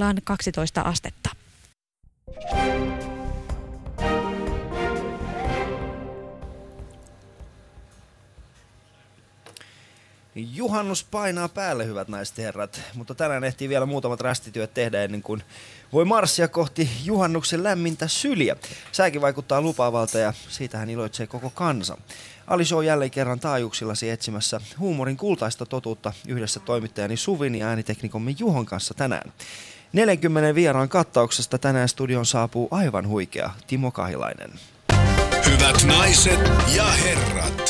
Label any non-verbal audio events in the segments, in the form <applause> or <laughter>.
Ollaan 12 astetta. Juhannus painaa päälle, hyvät naiset herrat, mutta tänään ehtii vielä muutamat rästityöt tehdä ennen kuin voi marssia kohti juhannuksen lämmintä syliä. Sääkin vaikuttaa lupaavalta ja siitähän iloitsee koko kansa. Ali Show jälleen kerran taajuuksillasi etsimässä huumorin kultaista totuutta yhdessä toimittajani Suvin ja ääniteknikomme Juhon kanssa tänään. 40 vieraan kattauksesta tänään studion saapuu aivan huikea Timo Kahilainen. Hyvät naiset ja herrat,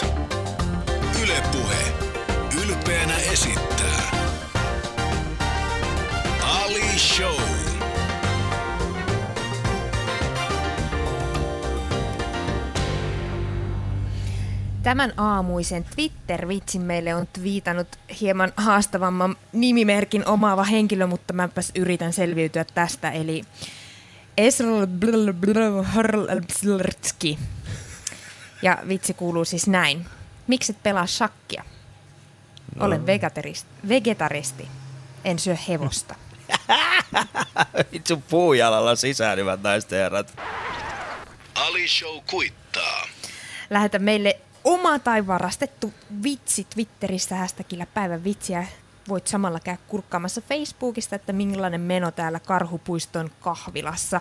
Tämän aamuisen Twitter-vitsin meille on twiitannut hieman haastavamman nimimerkin omaava henkilö, mutta mäpäs yritän selviytyä tästä. Eli Esrl Ja vitsi kuuluu siis näin. Mikset pelaa shakkia? Olen vegetaristi. vegetaristi. En syö hevosta. <laughs> Vitsu puujalalla sisään, hyvät naiset ja herrat. Ali Show kuittaa. Lähetä meille oma tai varastettu vitsi Twitterissä hashtagillä päivän vitsiä. Voit samalla käydä kurkkaamassa Facebookista, että millainen meno täällä Karhupuiston kahvilassa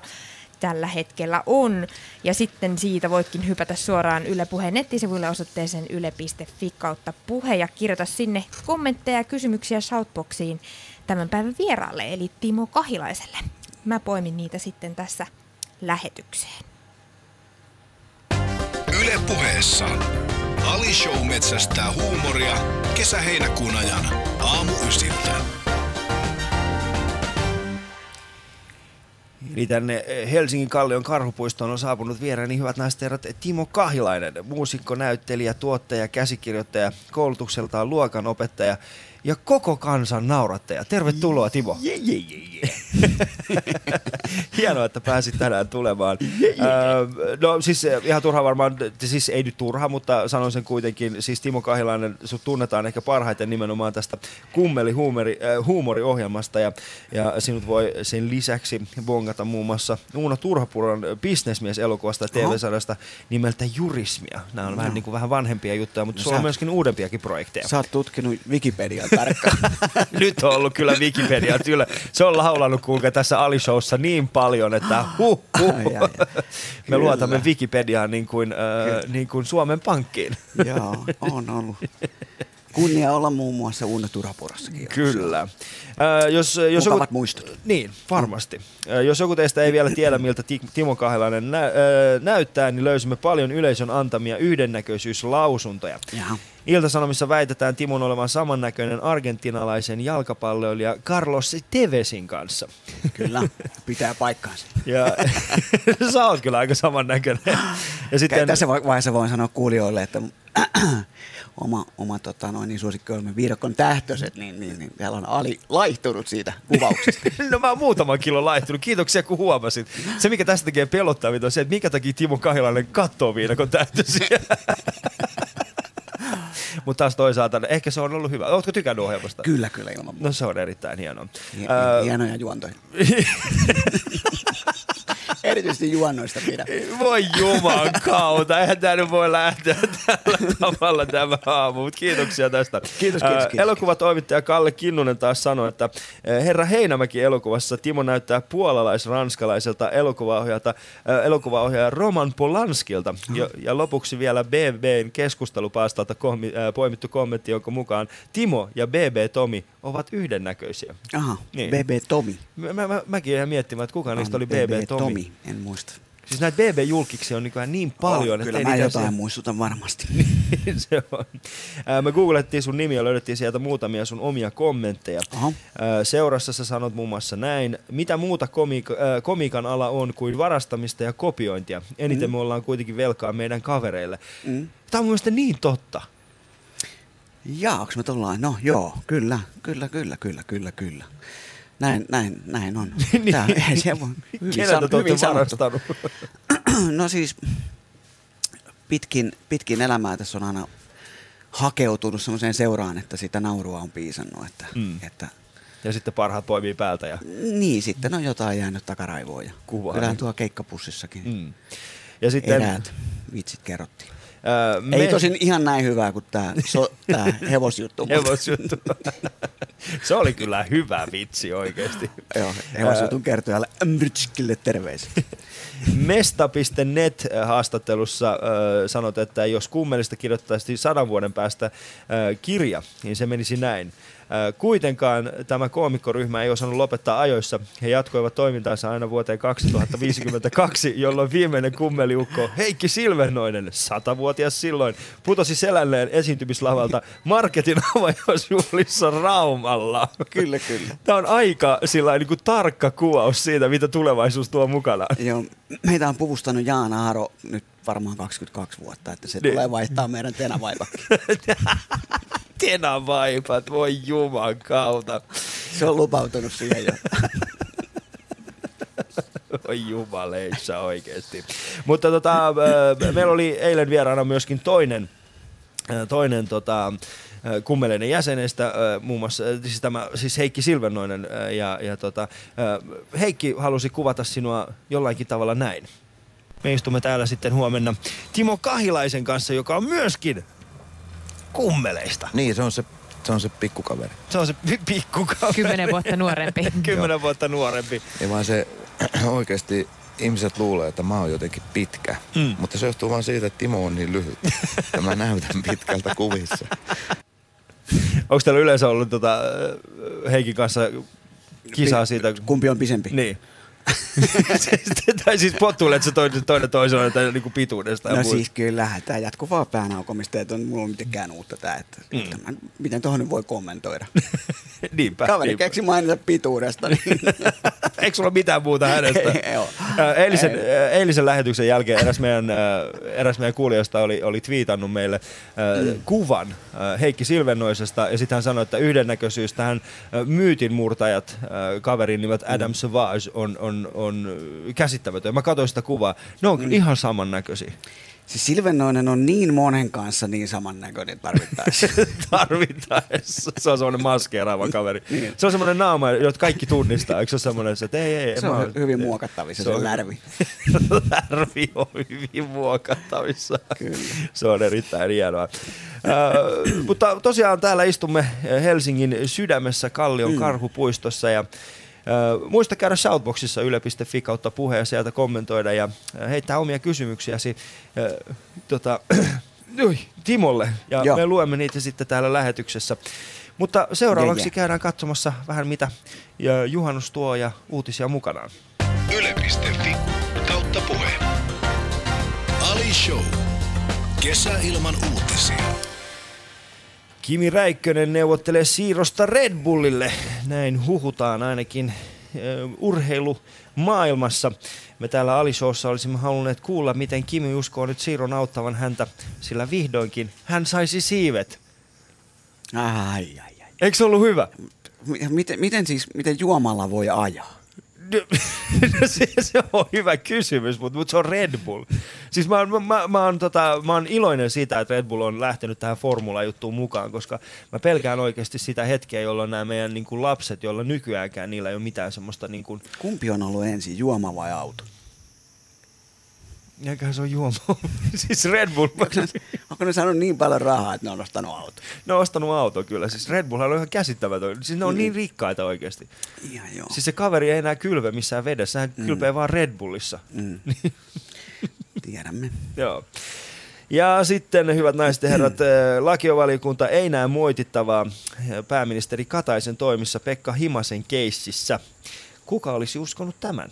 tällä hetkellä on. Ja sitten siitä voitkin hypätä suoraan Yle Puheen nettisivuille osoitteeseen yle.fi kautta puhe ja kirjoita sinne kommentteja ja kysymyksiä Shoutboxiin tämän päivän vieraalle, eli Timo Kahilaiselle. Mä poimin niitä sitten tässä lähetykseen. Yle Puheessa Ali Show metsästää huumoria kesä-heinäkuun ajan aamu ysiltä. Eli tänne Helsingin Kallion karhupuistoon on saapunut vieraani hyvät naiset herrat Timo Kahilainen, muusikko, näyttelijä, tuottaja, käsikirjoittaja, koulutukseltaan luokanopettaja ja koko kansan naurattaja. Tervetuloa Timo. Je, je, je, je. <laughs> Hienoa, että pääsit tänään tulemaan. Öö, no siis eh, ihan turha varmaan, siis ei nyt turha, mutta sanon sen kuitenkin, siis Timo Kahilainen, sut tunnetaan ehkä parhaiten nimenomaan tästä kummeli huumori, äh, huumoriohjelmasta ja, ja sinut voi sen lisäksi bongata muun muassa Uno Turhapuron bisnesmies-elokuvasta ja TV-sarjasta nimeltä Jurismia. Nämä on no. vähän, niin kuin vähän vanhempia juttuja, mutta no, sulla on myöskin uudempiakin projekteja. Sä oot tutkinut Wikipediaa tarkkaan. <laughs> Nyt on ollut kyllä Wikipedia. Kyllä. Se on laulanut kuulkaa tässä Ali-showssa niin paljon, että huh, huh. Ai, ai, ai. Me luotamme Wikipediaan niin kuin, äh, niin kuin Suomen Pankkiin. Joo, on ollut. Kunnia olla muun muassa Uno Turhapurassakin. Kyllä. Äh, jos, jos Mukavat joku, muistot. Niin, varmasti. Äh, jos joku teistä ei vielä tiedä, miltä Ti- Timo Kahilainen nä- äh, näyttää, niin löysimme paljon yleisön antamia yhdennäköisyyslausuntoja. Jaha. Iltasanomissa väitetään Timon olevan samannäköinen argentinalaisen jalkapalloilija Carlos Tevesin kanssa. Kyllä, pitää paikkaansa. Ja <laughs> sä oot kyllä aika samannäköinen. Ja Sitten... Tässä vai- vaiheessa voin sanoa kuulijoille, että oma, oma tota, noin niin suosikkiohjelman viidakon tähtöiset, niin, niin, niin täällä on Ali laihtunut siitä kuvauksesta. <laughs> No mä oon muutaman kilon laihtunut. Kiitoksia kun huomasit. Se mikä tästä tekee pelottavinta on se, että minkä takia Timo Kahilainen kattoo viidakon tähtöisiä. <laughs> Mutta taas toisaalta, ehkä se on ollut hyvä. Ootko tykännyt ohjelmasta? kyllä, kyllä ilman muuta. No se on erittäin hienoa. Hienoja juontoja. <laughs> Erityisesti juonnoista pidän. Voi juman kautta, eihän tämä nyt voi lähteä tällä tavalla tämä aamu, mutta kiitoksia tästä. Kiitos, kiitos, kiitos. Elokuvatoimittaja Kalle Kinnunen taas sanoi, että Herra Heinämäki elokuvassa Timo näyttää puolalais-ranskalaiselta elokuvaohjaajalta, ää, elokuvaohjaaja Roman Polanskilta. Ja, ja lopuksi vielä BBn keskustelupalstalta kommi, ää, poimittu kommentti, jonka mukaan Timo ja BB Tomi ovat yhdennäköisiä. Aha, Niin. BB Tomi. Mä, mä, mä, mäkin jäin miettimään, että kuka niistä oli BB Tomi. En muista. Siis näitä BB-julkiksi on nykyään niin paljon, on, että kyllä ei mä jotain se- muistutan varmasti. <laughs> se on. Me googlettiin sun nimi ja löydettiin sieltä muutamia sun omia kommentteja. Aha. Seurassa sä sanot muun muassa näin. Mitä muuta komik- komikan ala on kuin varastamista ja kopiointia? Eniten mm. me ollaan kuitenkin velkaa meidän kavereille. Mm. Tämä on mun mielestä niin totta. Jaaks me tullaan? No joo, kyllä, kyllä, kyllä, kyllä, kyllä, kyllä. Näin, näin, näin on. <laughs> Tää, <laughs> ei se voi. Keneltä te olette varastanut? No siis pitkin, pitkin elämää tässä on aina hakeutunut semmoiseen seuraan, että sitä naurua on piisannut, että, Mm. että Ja sitten parhaat poimii päältä. Ja, Niin, sitten on jotain jäänyt takaraivoon. Ja Kyllähän niin. tuo keikkapussissakin mm. ja sitten... eräät vitsit kerrottiin. Ää, Me... Ei tosin ihan näin hyvää kuin tämä so, tää <laughs> hevosjuttu. Hevosjuttu. <laughs> Se oli kyllä hyvä vitsi oikeasti. <laughs> Joo, hevosjutun kertojalle Mrtskille terveisiä. Mesta.net haastattelussa äh, sanot, että jos kummelista kirjoittaisi sadan vuoden päästä äh, kirja, niin se menisi näin. Kuitenkaan tämä koomikkoryhmä ei osannut lopettaa ajoissa. He jatkoivat toimintaansa aina vuoteen 2052, <laughs> jolloin viimeinen kummeliukko Heikki Silvernoinen, satavuotias silloin, putosi selälleen esiintymislavalta Marketin <laughs> avajaisjuhlissa Raumalla. Kyllä, kyllä. Tämä on aika sillä niin kuin tarkka kuvaus siitä, mitä tulevaisuus tuo mukanaan. Joo, meitä on puvustanut Jaana Aro nyt varmaan 22 vuotta, että se Niin. tulee vaihtaa meidän tenavaivakin. <laughs> Tenan vaipat, voi juman kautta. Se on lupautunut siihen jo. <laughs> Voi jumaleissa oikeesti. Mutta tota, meillä oli eilen vieraana myöskin toinen, toinen tota, kummeleiden jäsenestä, äh, muun muassa äh, siis, tämä, siis Heikki Silvennoinen. äh, Ja, ja tota, äh, Heikki halusi kuvata sinua jollakin tavalla näin. Me istumme täällä sitten huomenna Timo Kahilaisen kanssa, joka on myöskin kummeleista. Niin, se on se, se, on se pikkukaveri. Se on se pi- pikkukaveri. Kymmenen vuotta nuorempi. <laughs> Kymmenen vuotta nuorempi. Ja vaan se <clears throat> oikeasti ihmiset luulee, että mä oon jotenkin pitkä. Mm. Mutta se johtuu vaan siitä, että Timo on niin lyhyt. ja mä näytän pitkältä kuvissa. <laughs> Onko teillä yleensä ollut tota, Heikin kanssa kisaa siitä? Kumpi on pisempi? Niin. <laughs> Tai siis se toinen, toinen toisella tai niinku pituudesta. ja No siis kyllähän tämä jatkuvaa päänaukomista, että on mulla mitenkään uutta tää, että mm. tämän, miten tuohon voi kommentoida. <laughs> Niinpä. Kaveri niinpä. keksi mainita pituudesta. Niin. <laughs> Eikö sulla mitään muuta hänestä? Eilisen, eilisen lähetyksen jälkeen eräs meidän, eräs meidän kuulijoista oli, oli twiitannut meille Mm. kuvan Heikki Silvennoisesta ja sitten hän sanoi, että yhdennäköisyys tähän ää, myytinmurtajat ää, kaverin nimeltä Mm. Adam Savage on, on, on käsittämätön. Mä katsoin sitä kuvaa. Ne on mm. ihan samannäköisiä. Siis Silvennoinen on niin monen kanssa niin samannäköinen tarvittaessa. <laughs> tarvittaessa. Se on semmoinen maskeeraava kaveri. Se on semmoinen naama, jota kaikki tunnistaa. Eikö se ole semmoinen, että ei, ei, se on hyvin muokattavissa, se, Se on on- <laughs> lärvi. Lärvi on hyvin muokattavissa. Kyllä. Se on erittäin hienoa. Äh, mutta tosiaan täällä istumme Helsingin sydämessä Kallion mm. karhupuistossa ja muista käydä shoutboxissa yle.fi kautta puhe ja sieltä kommentoida ja heittää omia kysymyksiäsi tota, <clears throat> Timolle ja Joo. me luemme niitä sitten täällä lähetyksessä. Mutta seuraavaksi Yeah, yeah. käydään katsomassa vähän mitä ja juhannus tuo ja uutisia mukanaan. Yle.fi kautta puhe. Ali Show. Kesäilman uutisia. Kimi Räikkönen neuvottelee siirrosta Red Bullille. Näin huhutaan ainakin uh, urheilumaailmassa. Me täällä Alishowssa olisimme halunneet kuulla, miten Kimi uskoo nyt siirron auttavan häntä, sillä vihdoinkin hän saisi siivet. Ai, ai, ai. Eikö se ollut hyvä? M- Miten, miten siis, miten juomalla voi ajaa? <laughs> No se, se on hyvä kysymys, mutta, mutta se on Red Bull. Siis mä, mä, mä, mä, oon, tota, mä oon iloinen siitä, että Red Bull on lähtenyt tähän formula-juttuun mukaan, koska mä pelkään oikeasti sitä hetkeä, jolloin nämä meidän niin kuin lapset, joilla nykyäänkään niillä ei ole mitään semmoista, niin kuin, Kumpi on ollut ensin, juoma vai auto? Eiköhän se on juoma. <laughs> siis Red Bull, Onko ne saanut niin paljon rahaa, että ne on ostanut auto? ne on ostanut auto kyllä. Siis Red Bull on ihan käsittämätön. Siis ne on niin rikkaita oikeasti. Ihan joo. Siis se kaveri ei enää kylve missään vedessä, hän kylpee vaan Red Bullissa. Mm. <laughs> Tiedämme. Joo. Ja sitten, hyvät naiset ja herrat, <clears throat> eh, lakiovaliokunta ei näe moitittavaa eh, pääministeri Kataisen toimissa Pekka Himasen keississä. Kuka olisi uskonut tämän?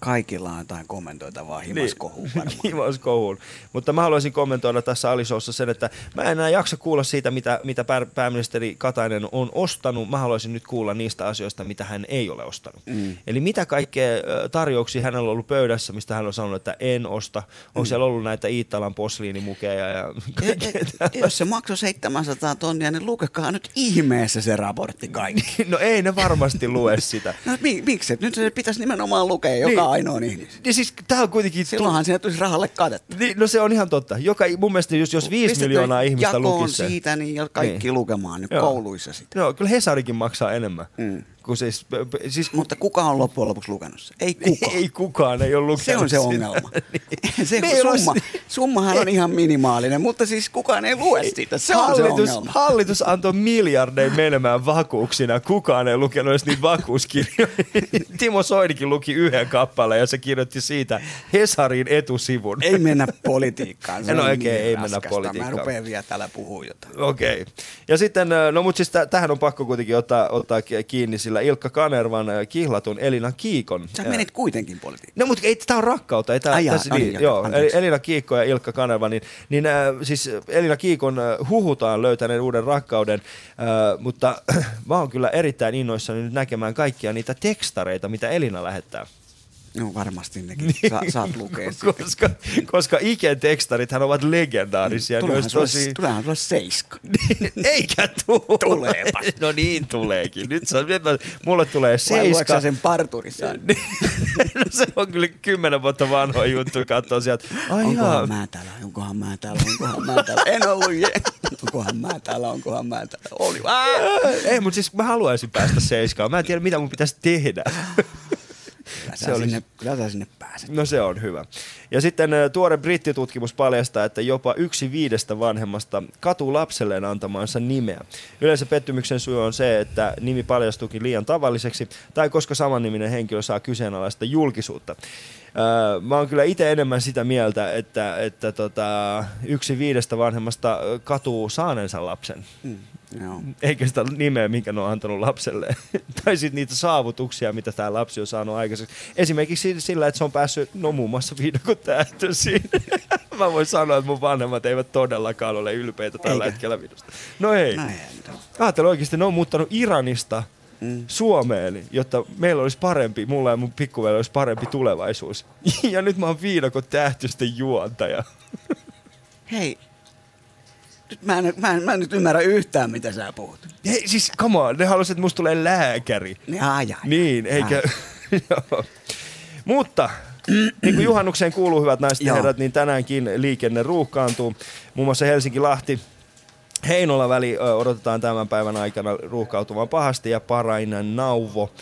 Kaikilla on jotain kommentoitavaa himaskohuun <laughs> Niin. Himaskohuun. Mutta mä haluaisin kommentoida tässä Alisoussa sen, että mä en enää jaksa kuulla siitä, mitä, mitä pää- pääministeri Katainen on ostanut. Mä haluaisin nyt kuulla niistä asioista, mitä hän ei ole ostanut. Mm. Eli mitä kaikkea tarjouksia hänellä on ollut pöydässä, mistä hän on sanonut, että en osta. Onko mm. siellä ollut näitä Iittalan posliinimukeja ja E- e- Jos se maksoi 700 tonnia, niin lukekaa nyt ihmeessä se raportti kaikki. <laughs> No ei ne varmasti lue sitä. No mi- miksi? Nyt se pitäisi nimenomaan lukea joka ainoan ihmisen. Niin siis tää on kuitenkin... Silloinhan siinä tulisi rahalle katetta. Niin, no se on ihan totta. Joka, mun mielestä jos, jos viisi Pistetään miljoonaa ihmistä lukisi siitä, niin kaikki Niin. lukemaan nyt Joo. kouluissa sitten. Joo, kyllä Hesarikin maksaa enemmän. Mm. Kuin siis, siis Mutta kuka on loppujen lopuksi lukenut sen? Ei kukaan. <laughs> Ei kukaan ei ole lukenut Se on se ongelma. <laughs> <laughs> se ei olla summa, summahan on ihan minimaalinen, mutta siis kukaan ei lue sitä. Se on se hallitus, ongelma. hallitus antoi miljardeja menemään vakuuksina. Kukaan ei lukenut edes niitä vakuuskirjoja. Timo Soinikin luki yhden kappaleen ja se kirjoitti siitä Hesarin etusivun. Ei mennä politiikkaan. Se No oikein, niin ei mennä raskasta. politiikkaan. Mä rupean vielä täällä puhua jotain. Okei. Ja sitten, no mutta siis tä- tähän on pakko kuitenkin ottaa, ottaa ki- kiinni, sillä Ilkka Kanervan ö, kihlatun Elina Kiikon. Sä ö, menit kuitenkin politiikkaan. No mutta ei, tämä on rakkautta. Ei tää, Ai jaa, tässä, no niin, niin, joo, joo, anteeksi. Elina Kiikko ja Ilkka Kanerva, niin, niin äh, siis Elina Kiikon äh, huhutaan löytäneen uuden rakkauden, äh, mutta <clears throat> mä oon kyllä erittäin innoissani nyt näkemään kaikkia niitä tekstareita, mitä Elina lähettää. No varmasti nekin. Niin. Sa, saat lukea <laughs> sitten. koska, koska Iken tekstarithan ovat legendaarisia. ne Tuleehan sulle, tosi... tuleehan sulle seiska. <laughs> Eikä tule. Tuleepas. No niin tuleekin. Nyt, se on, mulle tulee Vai seiska. sä sen parturissa? <laughs> no se on kyllä kymmenen vuotta vanha juttu katsoa sieltä. Ai jaa. Onkohan mä täällä, onkohan mä täällä, onkohan mä täällä. En ollut je. Onkohan mä täällä, onkohan mä täällä. Oli. Ei, mutta siis mä haluaisin päästä seiskaan. Mä en tiedä, mitä mun pitäisi tehdä. Kyllä Se olisi- sinne, kyllä sä sinne pääset. No se on hyvä. Ja sitten ö, tuore brittitutkimus paljastaa, että jopa yksi viidestä vanhemmasta katuu lapselleen antamaansa nimeä. Yleensä pettymyksen syy on se, että nimi paljastuukin liian tavalliseksi, tai koska samanniminen henkilö saa kyseenalaista julkisuutta. Öö, mä oon kyllä itse enemmän sitä mieltä, että, että tota, yksi viidestä vanhemmasta ö, katuu saaneensa lapsen. Mm, joo. eikä sitä nimeä, minkä ne on antanut lapselle. <laughs> tai sitten niitä saavutuksia, mitä tämä lapsi on saanut aikaiseksi. Esimerkiksi sillä, että se on päässyt, no muun muassa viidakon tähtöisiin. <laughs> Mä voin sanoa, että mun vanhemmat eivät todellakaan ole ylpeitä tällä Eikö? hetkellä minusta. No ei. No. Ajattele oikeasti, ne on muuttanut Iranista Mm. Suomeen, jotta meillä olisi parempi, mulla ja mun pikkuvelillä olisi parempi tulevaisuus. <laughs> ja nyt mä oon viidakon tähtysten juontaja. Hei, nyt mä en, mä, en, mä en nyt ymmärrä yhtään, mitä sä puhut. Hei, siis come on, ne halusivat, että musta tulee lääkäri. Ai, ai, Niin, eikä... <laughs> Joo. Mutta niin kuin juhannukseen kuuluu, hyvät naiset ja herrat, niin tänäänkin liikenne ruuhkaantuu. Muun muassa Helsinki-Lahti Heinola väli ö, odotetaan tämän päivän aikana ruuhkautumaan pahasti ja Parainen Nauvo,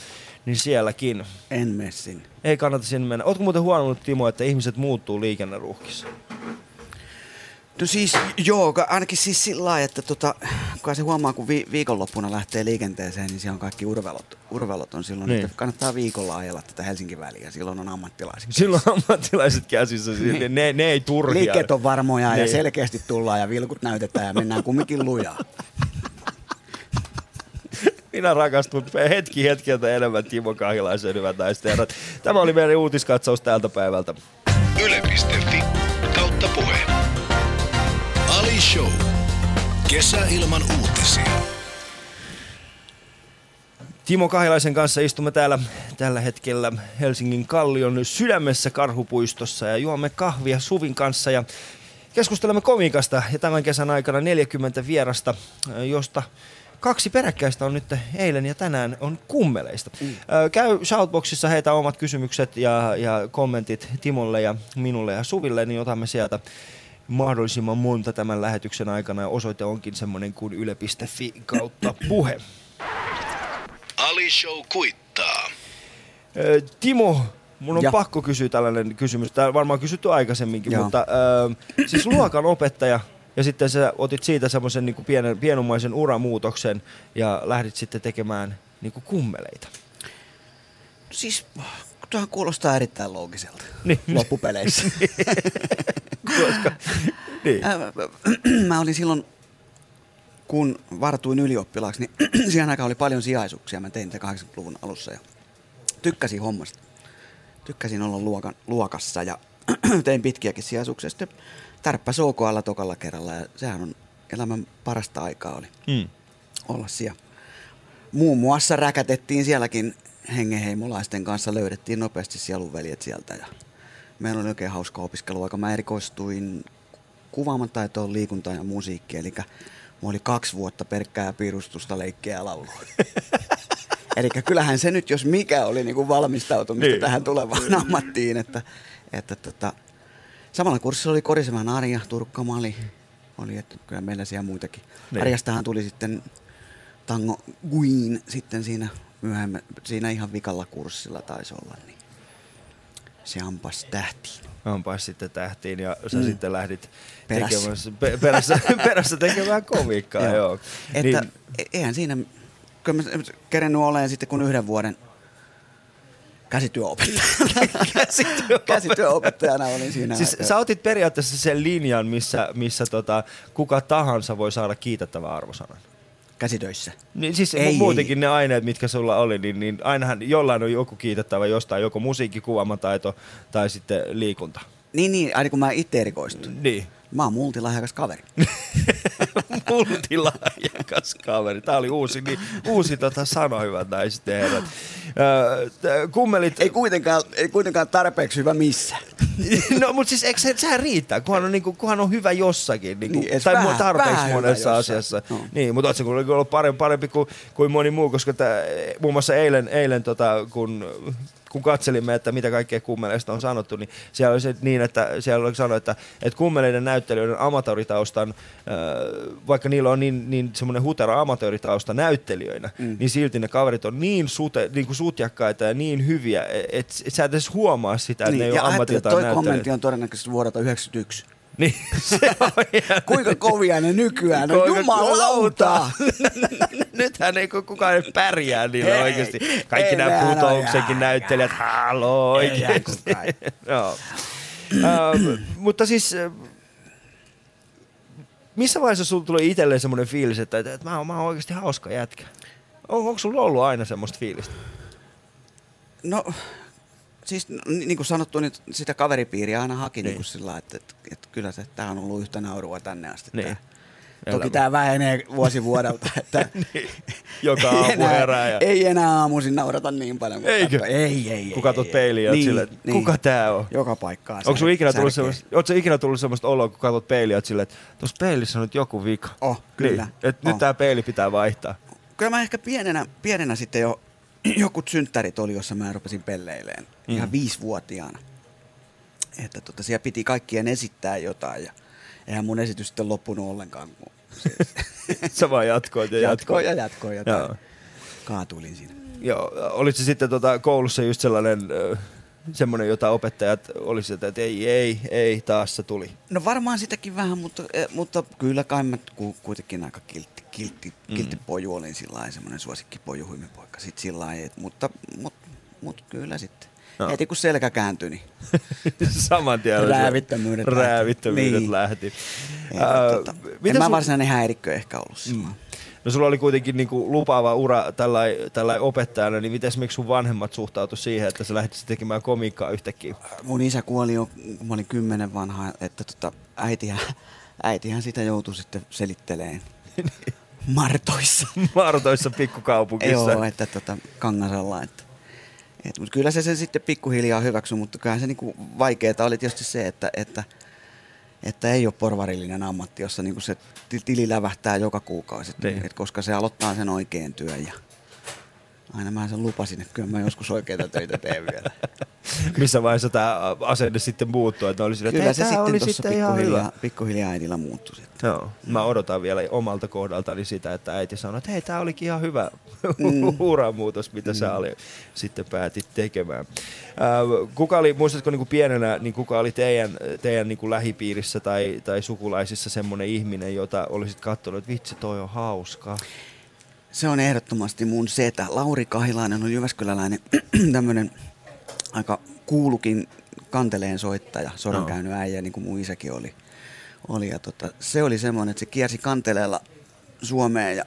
niin sielläkin En mene sinne. ei kannata sinne mennä. Ootko muuten huomannut, Timo, että ihmiset muuttuu liikenneruuhkissa? No siis, joo, ainakin siis sillä lailla, että tota, kun se huomaa, kun vi- viikonloppuna lähtee liikenteeseen, niin siellä on kaikki urvelot, urvelot on silloin, Niin. että kannattaa viikolla ajella tätä Helsingin väliä, silloin on ammattilaiset. Silloin ammattilaiset käsissä, niin. ne, ne ei turhia. Liikkeet on varmoja Niin. ja selkeästi tullaan ja vilkut näytetään ja mennään kumminkin lujaa. <laughs> Minä rakastun hetki hetkeltä enemmän Timo Kahilaisen hyvät naiset. Tämä oli meidän uutiskatsaus tältä päivältä. Yle.fi kautta puhe. Ali Show. Kesä ilman uutisia. Timo Kahilaisen kanssa istumme täällä tällä hetkellä Helsingin Kallion sydämessä Karhupuistossa ja juomme kahvia Suvin kanssa ja keskustelemme komiikasta ja tämän kesän aikana 40 vierasta, josta kaksi peräkkäistä on nyt eilen ja tänään on kummeleista. Mm. Käy Shoutboxissa heitä omat kysymykset ja, ja kommentit Timolle ja minulle ja Suville, niin otamme sieltä mahdollisimman monta tämän lähetyksen aikana ja osoite onkin semmoinen kuin yle.fi kautta puhe. Ali Show kuittaa. Timo, mun on ja. Ja. pakko kysyä tällainen kysymys. Tämä on varmaan kysytty aikaisemminkin, Joo. mutta ö, siis luokan opettaja ja sitten sä otit siitä semmoisen niin pienen, pienumaisen uramuutoksen ja lähdit sitten tekemään niin kuin kummeleita. Siis, tuohan kuulostaa erittäin loogiselta Niin. loppupeleissä. <laughs> Koska, niin. Mä olin silloin, kun vartuin ylioppilaaksi, niin <clears throat> siihen aikaan oli paljon sijaisuuksia. Mä tein niitä 80-luvun alussa ja tykkäsin hommasta. Tykkäsin olla luokan, luokassa ja <clears throat> tein pitkiäkin sijaisuuksia. Sitten tärppäs OKL tokalla kerralla ja sehän on elämän parasta aikaa oli Mm. olla siellä. Muun muassa räkätettiin sielläkin hengenheimolaisten kanssa, löydettiin nopeasti sielunveljet sieltä ja meillä oli oikein hauska opiskeluaika. Mä erikoistuin kuvaamaan taitoon, liikuntaan ja musiikkiin, eli mulla oli kaksi vuotta pelkkää pirustusta, leikkiä ja laulua. <laughs> Eli kyllähän se nyt, jos mikä oli niin kuin valmistautumista Niin. tähän tulevaan ammattiin, että, että tota, samalla kurssilla oli Koriseman Arja, Turkka Mali, oli, että kyllä meillä siellä muitakin. Niin. Arjastahan tuli sitten Tango Guin sitten siinä myöhemmin, siinä ihan vikalla kurssilla taisi olla, niin se ampas tähtiin. Ampas sitten tähtiin ja sä Mm. sitten lähdit Perässä. pe, perässä, <laughs> perässä tekemään komiikkaa. joo. Joo. Että Niin, niin. eihän siinä, kyllä mä kerennyt olemaan sitten kun yhden vuoden käsityöopettajana. <laughs> <laughs> käsityöopettajana olin siinä. Siis sä otit periaatteessa sen linjan, missä, missä tota, kuka tahansa voi saada kiitettävän arvosanan. Käsitöissä. Niin siis Ei, muutenkin ei. ne aineet, mitkä sulla oli, niin, niin ainahan jollain on joku kiitettävä jostain, joko musiikki, kuvaamataito tai sitten liikunta. Niin, niin, aina kun mä itse erikoistun. Niin. Mä oon multilahjakas kaveri. <laughs> Multilahjakas kaveri. Tää oli uusi, niin, uusi tota sano, hyvät naiset ja herrat. Öö, kummelit... Ei kuitenkaan, ei kuitenkaan tarpeeksi hyvä missään. <laughs> No, mutta siis eikö se, sehän riittää, kunhan on, niinku, kunhan on hyvä jossakin, niinku, Niin, et tai vähän- tarpeeksi vähän monessa asiassa. No. Niin, mutta ootko kuitenkin ollut parempi, parempi kuin, kuin moni muu, koska tää, muun muassa eilen, eilen tota, kun kun katselimme, että mitä kaikkea kummeleista on sanottu, niin siellä oli se niin, että siellä oli sanottu, että, että kummeleiden näyttelijöiden amatööritaustan, äh, vaikka niillä on niin, niin semmoinen hutera amatööritausta näyttelijöinä, mm. niin silti ne kaverit on niin, sute, niin kuin sutjakkaita ja niin hyviä, että et sä et edes huomaa sitä, että ne ei Niin, ja ole ammatiltaan toi kommentti on todennäköisesti vuodelta 91. Niin, <laughs> se on ihan... Kuinka kovia ne nykyään on? Jumalauta! <laughs> Nythän ei ku- kukaan ei pärjää niillä Ei, oikeasti. Kaikki ei nämä putouksenkin näyttelijät, halo Ei oikeasti. <laughs> Joo. Ähm, mutta siis, äh, missä vaiheessa sulla tuli itselleen semmoinen fiilis, että, että, että mä, oon, mä oon oikeasti hauska jätkä? On, onko sulla ollut aina semmoista fiilistä? No, siis niin kuin sanottu, niin sitä kaveripiiriä aina haki Niin. niin. niin sillä että, että, että kyllä se, tämä on ollut yhtä naurua tänne asti. Niin. Tää. Elämä. Toki tämä vähenee vuosi vuodelta, <laughs> että Niin. Joka aamu enää, herää ja ei enää aamuisin naurata niin paljon. Eikö? katsoo. Ei, ei, ei. kun katsot ei, peiliin ja niin, silleen, että kuka tää on? Joka paikkaan. Onko sulla ikinä tullut semmoista, ikinä tullut semmoista oloa, kun katsot peiliä, että silleen, että tuossa peilissä on nyt joku vika? Oh, kyllä. Niin, että nyt Oh. tää peili pitää vaihtaa. Kyllä mä ehkä pienenä, pienenä sitten jo <clears throat> joku synttärit oli, jossa mä rupesin pelleileen Mm. ihan viisivuotiaana. Että tota, siellä piti kaikkien esittää jotain ja eihän mun esitys sitten loppunut ollenkaan. kun se- <laughs> Sä vaan jatkoit ja jatkoit. ja jatkoin jotain. Joo. Kaatuilin siinä. Joo, olit se sitten tota, koulussa just sellainen, ö, semmoinen, jota opettajat oli sieltä, että ei, ei, ei, taas se tuli. No varmaan sitäkin vähän, mutta, eh, mutta kyllä kai mä ku- kuitenkin aika kiltti, kiltti, Mm. kiltti poju olin sillä lailla, semmoinen suosikkipoju, huimepoika. Sitten sillä lailla, mutta, mutta, mutta kyllä sitten. No. Heti kun selkä kääntyi, niin <laughs> Saman tien se- Räävittömyydet lähti. räävittömyydet Niin. lähti. Ja, Ää, tota, mitä en mä varsinainen häirikkö ehkä ollut silloin. No sulla oli kuitenkin niinku lupaava ura tällä tällä opettajana, niin miten esimerkiksi sun vanhemmat suhtautu siihen, että sä lähtisit tekemään komiikkaa yhtäkkiä? Mun isä kuoli jo, kun mä olin kymmenen vanha, että tota, äitihän, äitihän sitä joutui sitten selittelemään <laughs> Martoissa. Martoissa pikkukaupungissa. Joo, että tota, Kangasalla. Että, et, mutta kyllä se sen sitten pikkuhiljaa hyväksyi, mutta kyllähän se niinku vaikeaa oli tietysti se, että, että, että ei ole porvarillinen ammatti, jossa niinku se ti- tili lävähtää joka kuukausi, Niin. et, et koska se aloittaa sen oikein työn ja aina mä sen lupasin, että kyllä mä joskus oikeita töitä teen vielä. <laughs> Missä vaiheessa tämä asenne sitten muuttui, että oli sille, että Kyllä "Hei, se sitten oli sitten ihan hyvä. pikkuhiljaa, äidillä muuttui sitten. Joo, mä odotan vielä omalta kohdaltani sitä, että äiti sanoi, että hei, tämä olikin ihan hyvä Mm. <laughs> uramuutos, mitä sä oli, sitten päätit tekemään. Äh, kuka oli, muistatko niin kuin pienenä, niin kuka oli teidän, teidän niin kuin lähipiirissä tai, tai sukulaisissa semmoinen ihminen, jota olisit katsonut, että vitsi, toi on hauska. Se on ehdottomasti mun setä. Lauri Kahilainen on Jyväskyläläinen <clears throat> tämmöinen aika kuulukin kanteleen soittaja, sodan käynyt äijä, niin kuin mun isäkin oli. oli ja tota, se oli semmoinen, että se kiersi kanteleella Suomeen ja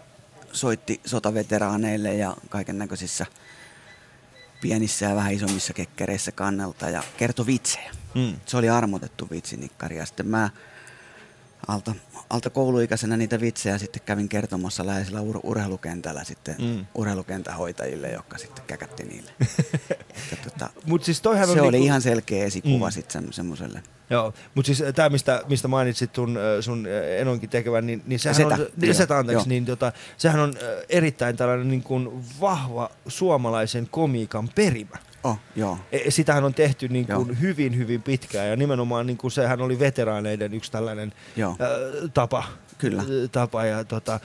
soitti sotaveteraaneille ja kaiken näköisissä pienissä ja vähän isommissa kekkereissä kannelta ja kertoi vitsejä. Mm. Se oli armotettu vitsinikkari ja sitten mä alta, alta kouluikäisenä niitä vitsejä sitten kävin kertomassa läheisellä ur- urheilukentällä sitten Mm. mm. urheilukentän hoitajille, jotka sitten käkätti niille. <laughs> Että tota, Mut siis toihan se on oli niinku- ihan selkeä esikuva Mm. sitten semmoiselle. Joo, mutta siis tämä, mistä, mistä mainitsit sun, ö, sun ö, enonkin tekevän, niin, niin sehän Setä, on, niin, setä, anteeksi, joo. niin tota, sehän on erittäin tällainen niin kuin vahva suomalaisen komiikan perimä. Oh, joo. E, Sitähän on tehty niin kuin Joo. hyvin, hyvin pitkään ja nimenomaan niin kuin sehän oli veteraaneiden yksi tällainen Joo. ö, tapa. Kyllä. Tapa ja tota,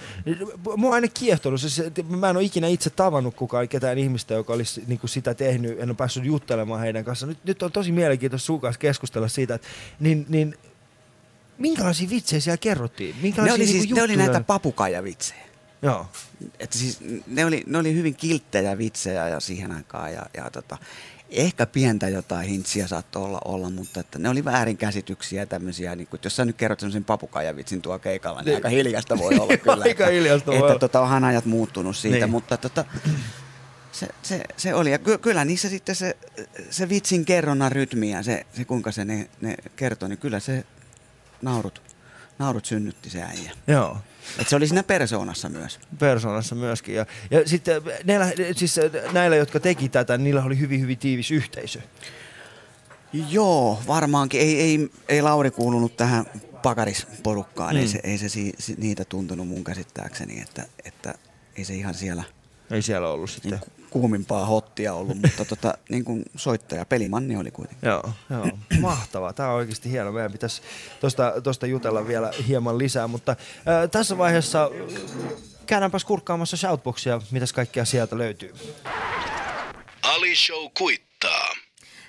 mua on aina kiehtonut se, mä en ole ikinä itse tavannut kukaan ketään ihmistä, joka olisi niin kuin sitä tehnyt, en ole päässyt juttelemaan heidän kanssaan. Nyt, nyt on tosi mielenkiintoista sun kanssa keskustella siitä, että niin, niin minkälaisia vitsejä siellä kerrottiin? Ne Minkälaisia oli, niinku siis, ne oli näitä papukaijavitsejä. Joo. Että siis ne oli, ne oli hyvin kilttejä vitsejä ja siihen aikaan ja, ja tota, ehkä pientä jotain hintsiä saattoi olla, olla mutta että ne oli väärinkäsityksiä ja tämmöisiä, niin kuin, että jos sä nyt kerrot semmoisen papukaijavitsin tuo keikalla, niin aika hiljasta voi olla <laughs> kyllä. Aika että, hiljasta voi että, tota, onhan ajat muuttunut siitä, Niin. niin. mutta tota, se, se, se oli. Ja ky- kyllä niissä sitten se, se vitsin kerronnan rytmi ja se, se kuinka se ne, ne kertoi, niin kyllä se naurut, naurut synnytti se äijä. Joo. Et se oli siinä persoonassa myös. persoonassa myöskin. Ja, ja sitten näillä, siis näillä, jotka teki tätä, niillä oli hyvin, hyvin tiivis yhteisö. Joo, varmaankin. Ei, ei, ei Lauri kuulunut tähän pakarisporukkaan. Mm. Ei, se, ei se si, si, niitä tuntunut mun käsittääkseni, että, että ei se ihan siellä Ei siellä ollut sitten. niin kuumimpaa hottia ollut, mutta tota, niin kuin soittaja, pelimanni oli kuitenkin. Joo, joo. Mahtavaa. Tämä on oikeasti hieno. Meidän pitäisi tuosta tosta jutella vielä hieman lisää, mutta ää, tässä vaiheessa äh, käydäänpäs kurkkaamassa shoutboxia, mitäs kaikkea sieltä löytyy. Ali Show kuittaa.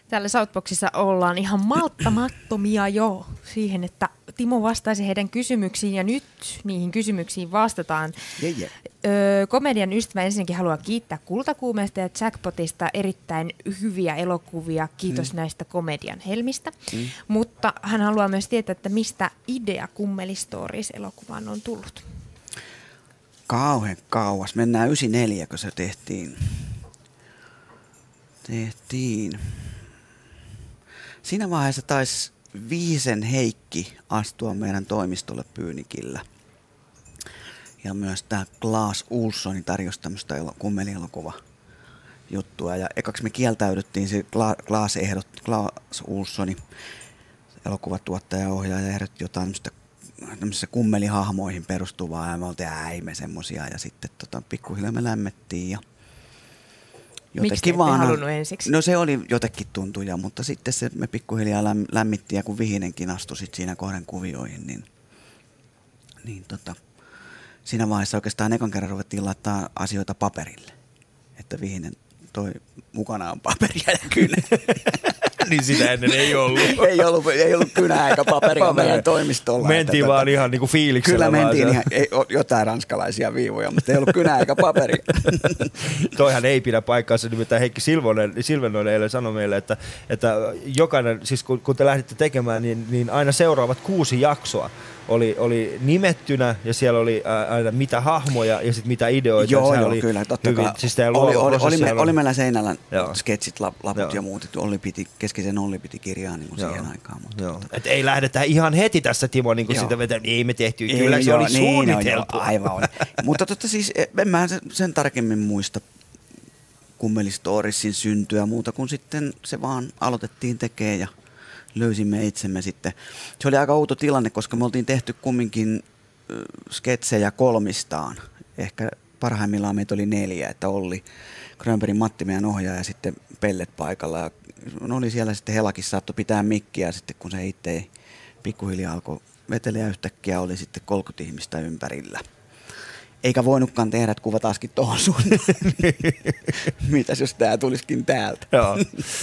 Täällä Southboxissa ollaan ihan malttamattomia jo siihen, että Timo vastaisi heidän kysymyksiin ja nyt niihin kysymyksiin vastataan. Je, je. Öö, komedian ystävä ensinnäkin haluaa kiittää Kultakuumeesta ja Jackpotista erittäin hyviä elokuvia. Kiitos mm. näistä komedian helmistä. Mm. Mutta hän haluaa myös tietää, että mistä idea Kummeli Stories elokuvaan on tullut. Kauhean kauas. Mennään 94, kun se tehtiin. Tehtiin. Siinä vaiheessa taisi Viisen Heikki astua meidän toimistolle Pyynikillä. Ja myös tämä Klaas Ulssonin tarjosi tämmöistä elo- kummelielokuva juttua. Ja ekaksi me kieltäydyttiin, se Kla- Klaas ehdotti, Klaas Ulssoni, elokuvatuottaja ja ohjaaja ehdotti jotain tämmöistä tämmöisissä kummelihahmoihin perustuvaa ja me oltiin, "Ää, ei semmosia ja sitten tota, pikkuhiljaa me lämmettiin ja Miksi te ette halunnut ensiksi? No se oli jotenkin tuntuja, mutta sitten se me pikkuhiljaa läm, lämmittiin ja kun Vihinenkin astui sit siinä kohden kuvioihin, niin, niin tota, siinä vaiheessa oikeastaan ekan kerran ruvettiin laittaa asioita paperille. Että Vihinen toi mukanaan paperia ja kynä. <laughs> niin sitä ennen ei ollut. <laughs> ei, ollut, ei ollut kynää eikä paperia Paperia. meidän toimistolla. Mentiin Että vaan tota- ihan niinku fiiliksellä. Kyllä mentiin ihan, ei, jotain ranskalaisia viivoja, mutta ei ollut kynää eikä paperia. <laughs> Toihan ei pidä paikkaansa, nimittäin Heikki Silvonen, Silvenoinen eilen sanoi meille, että, että jokainen, siis kun, kun te lähditte tekemään, niin, niin aina seuraavat kuusi jaksoa oli, oli nimettynä ja siellä oli aina mitä hahmoja ja sitten mitä ideoita. joo, joo, oli kyllä, totta hyvin, kai. Siis oli, oli, oli, me, oli meillä seinällä Joo. sketsit, lap, laput Joo. ja muut. että Olli piti, keskisen Olli piti kirjaa niin kuin Joo. siihen aikaan. Mutta Joo. tota- Et ei lähdetä ihan heti tässä Timo niin kuin sitä vetää, ei me tehty, Ei, kyllä se joo, oli niin, suunniteltu. joo, aivan oli. <laughs> Mutta totta siis, en mä sen, tarkemmin muista kummelistorisin syntyä muuta kuin sitten se vaan aloitettiin tekemään ja löysimme itsemme sitten. Se oli aika outo tilanne, koska me oltiin tehty kumminkin sketsejä kolmistaan. Ehkä parhaimmillaan meitä oli neljä, että Olli, Grönbergin Matti meidän ohjaaja ja sitten Pellet paikalla. Ja ne oli siellä sitten Helakissa saattoi pitää mikkiä sitten kun se itse pikkuhiljaa alkoi vetellä ja yhtäkkiä oli sitten 30 ihmistä ympärillä. Eikä voinutkaan tehdä, että kuva taaskin tuohon suuntaan. <laughs> Mitäs jos tää tulisikin täältä? Joo.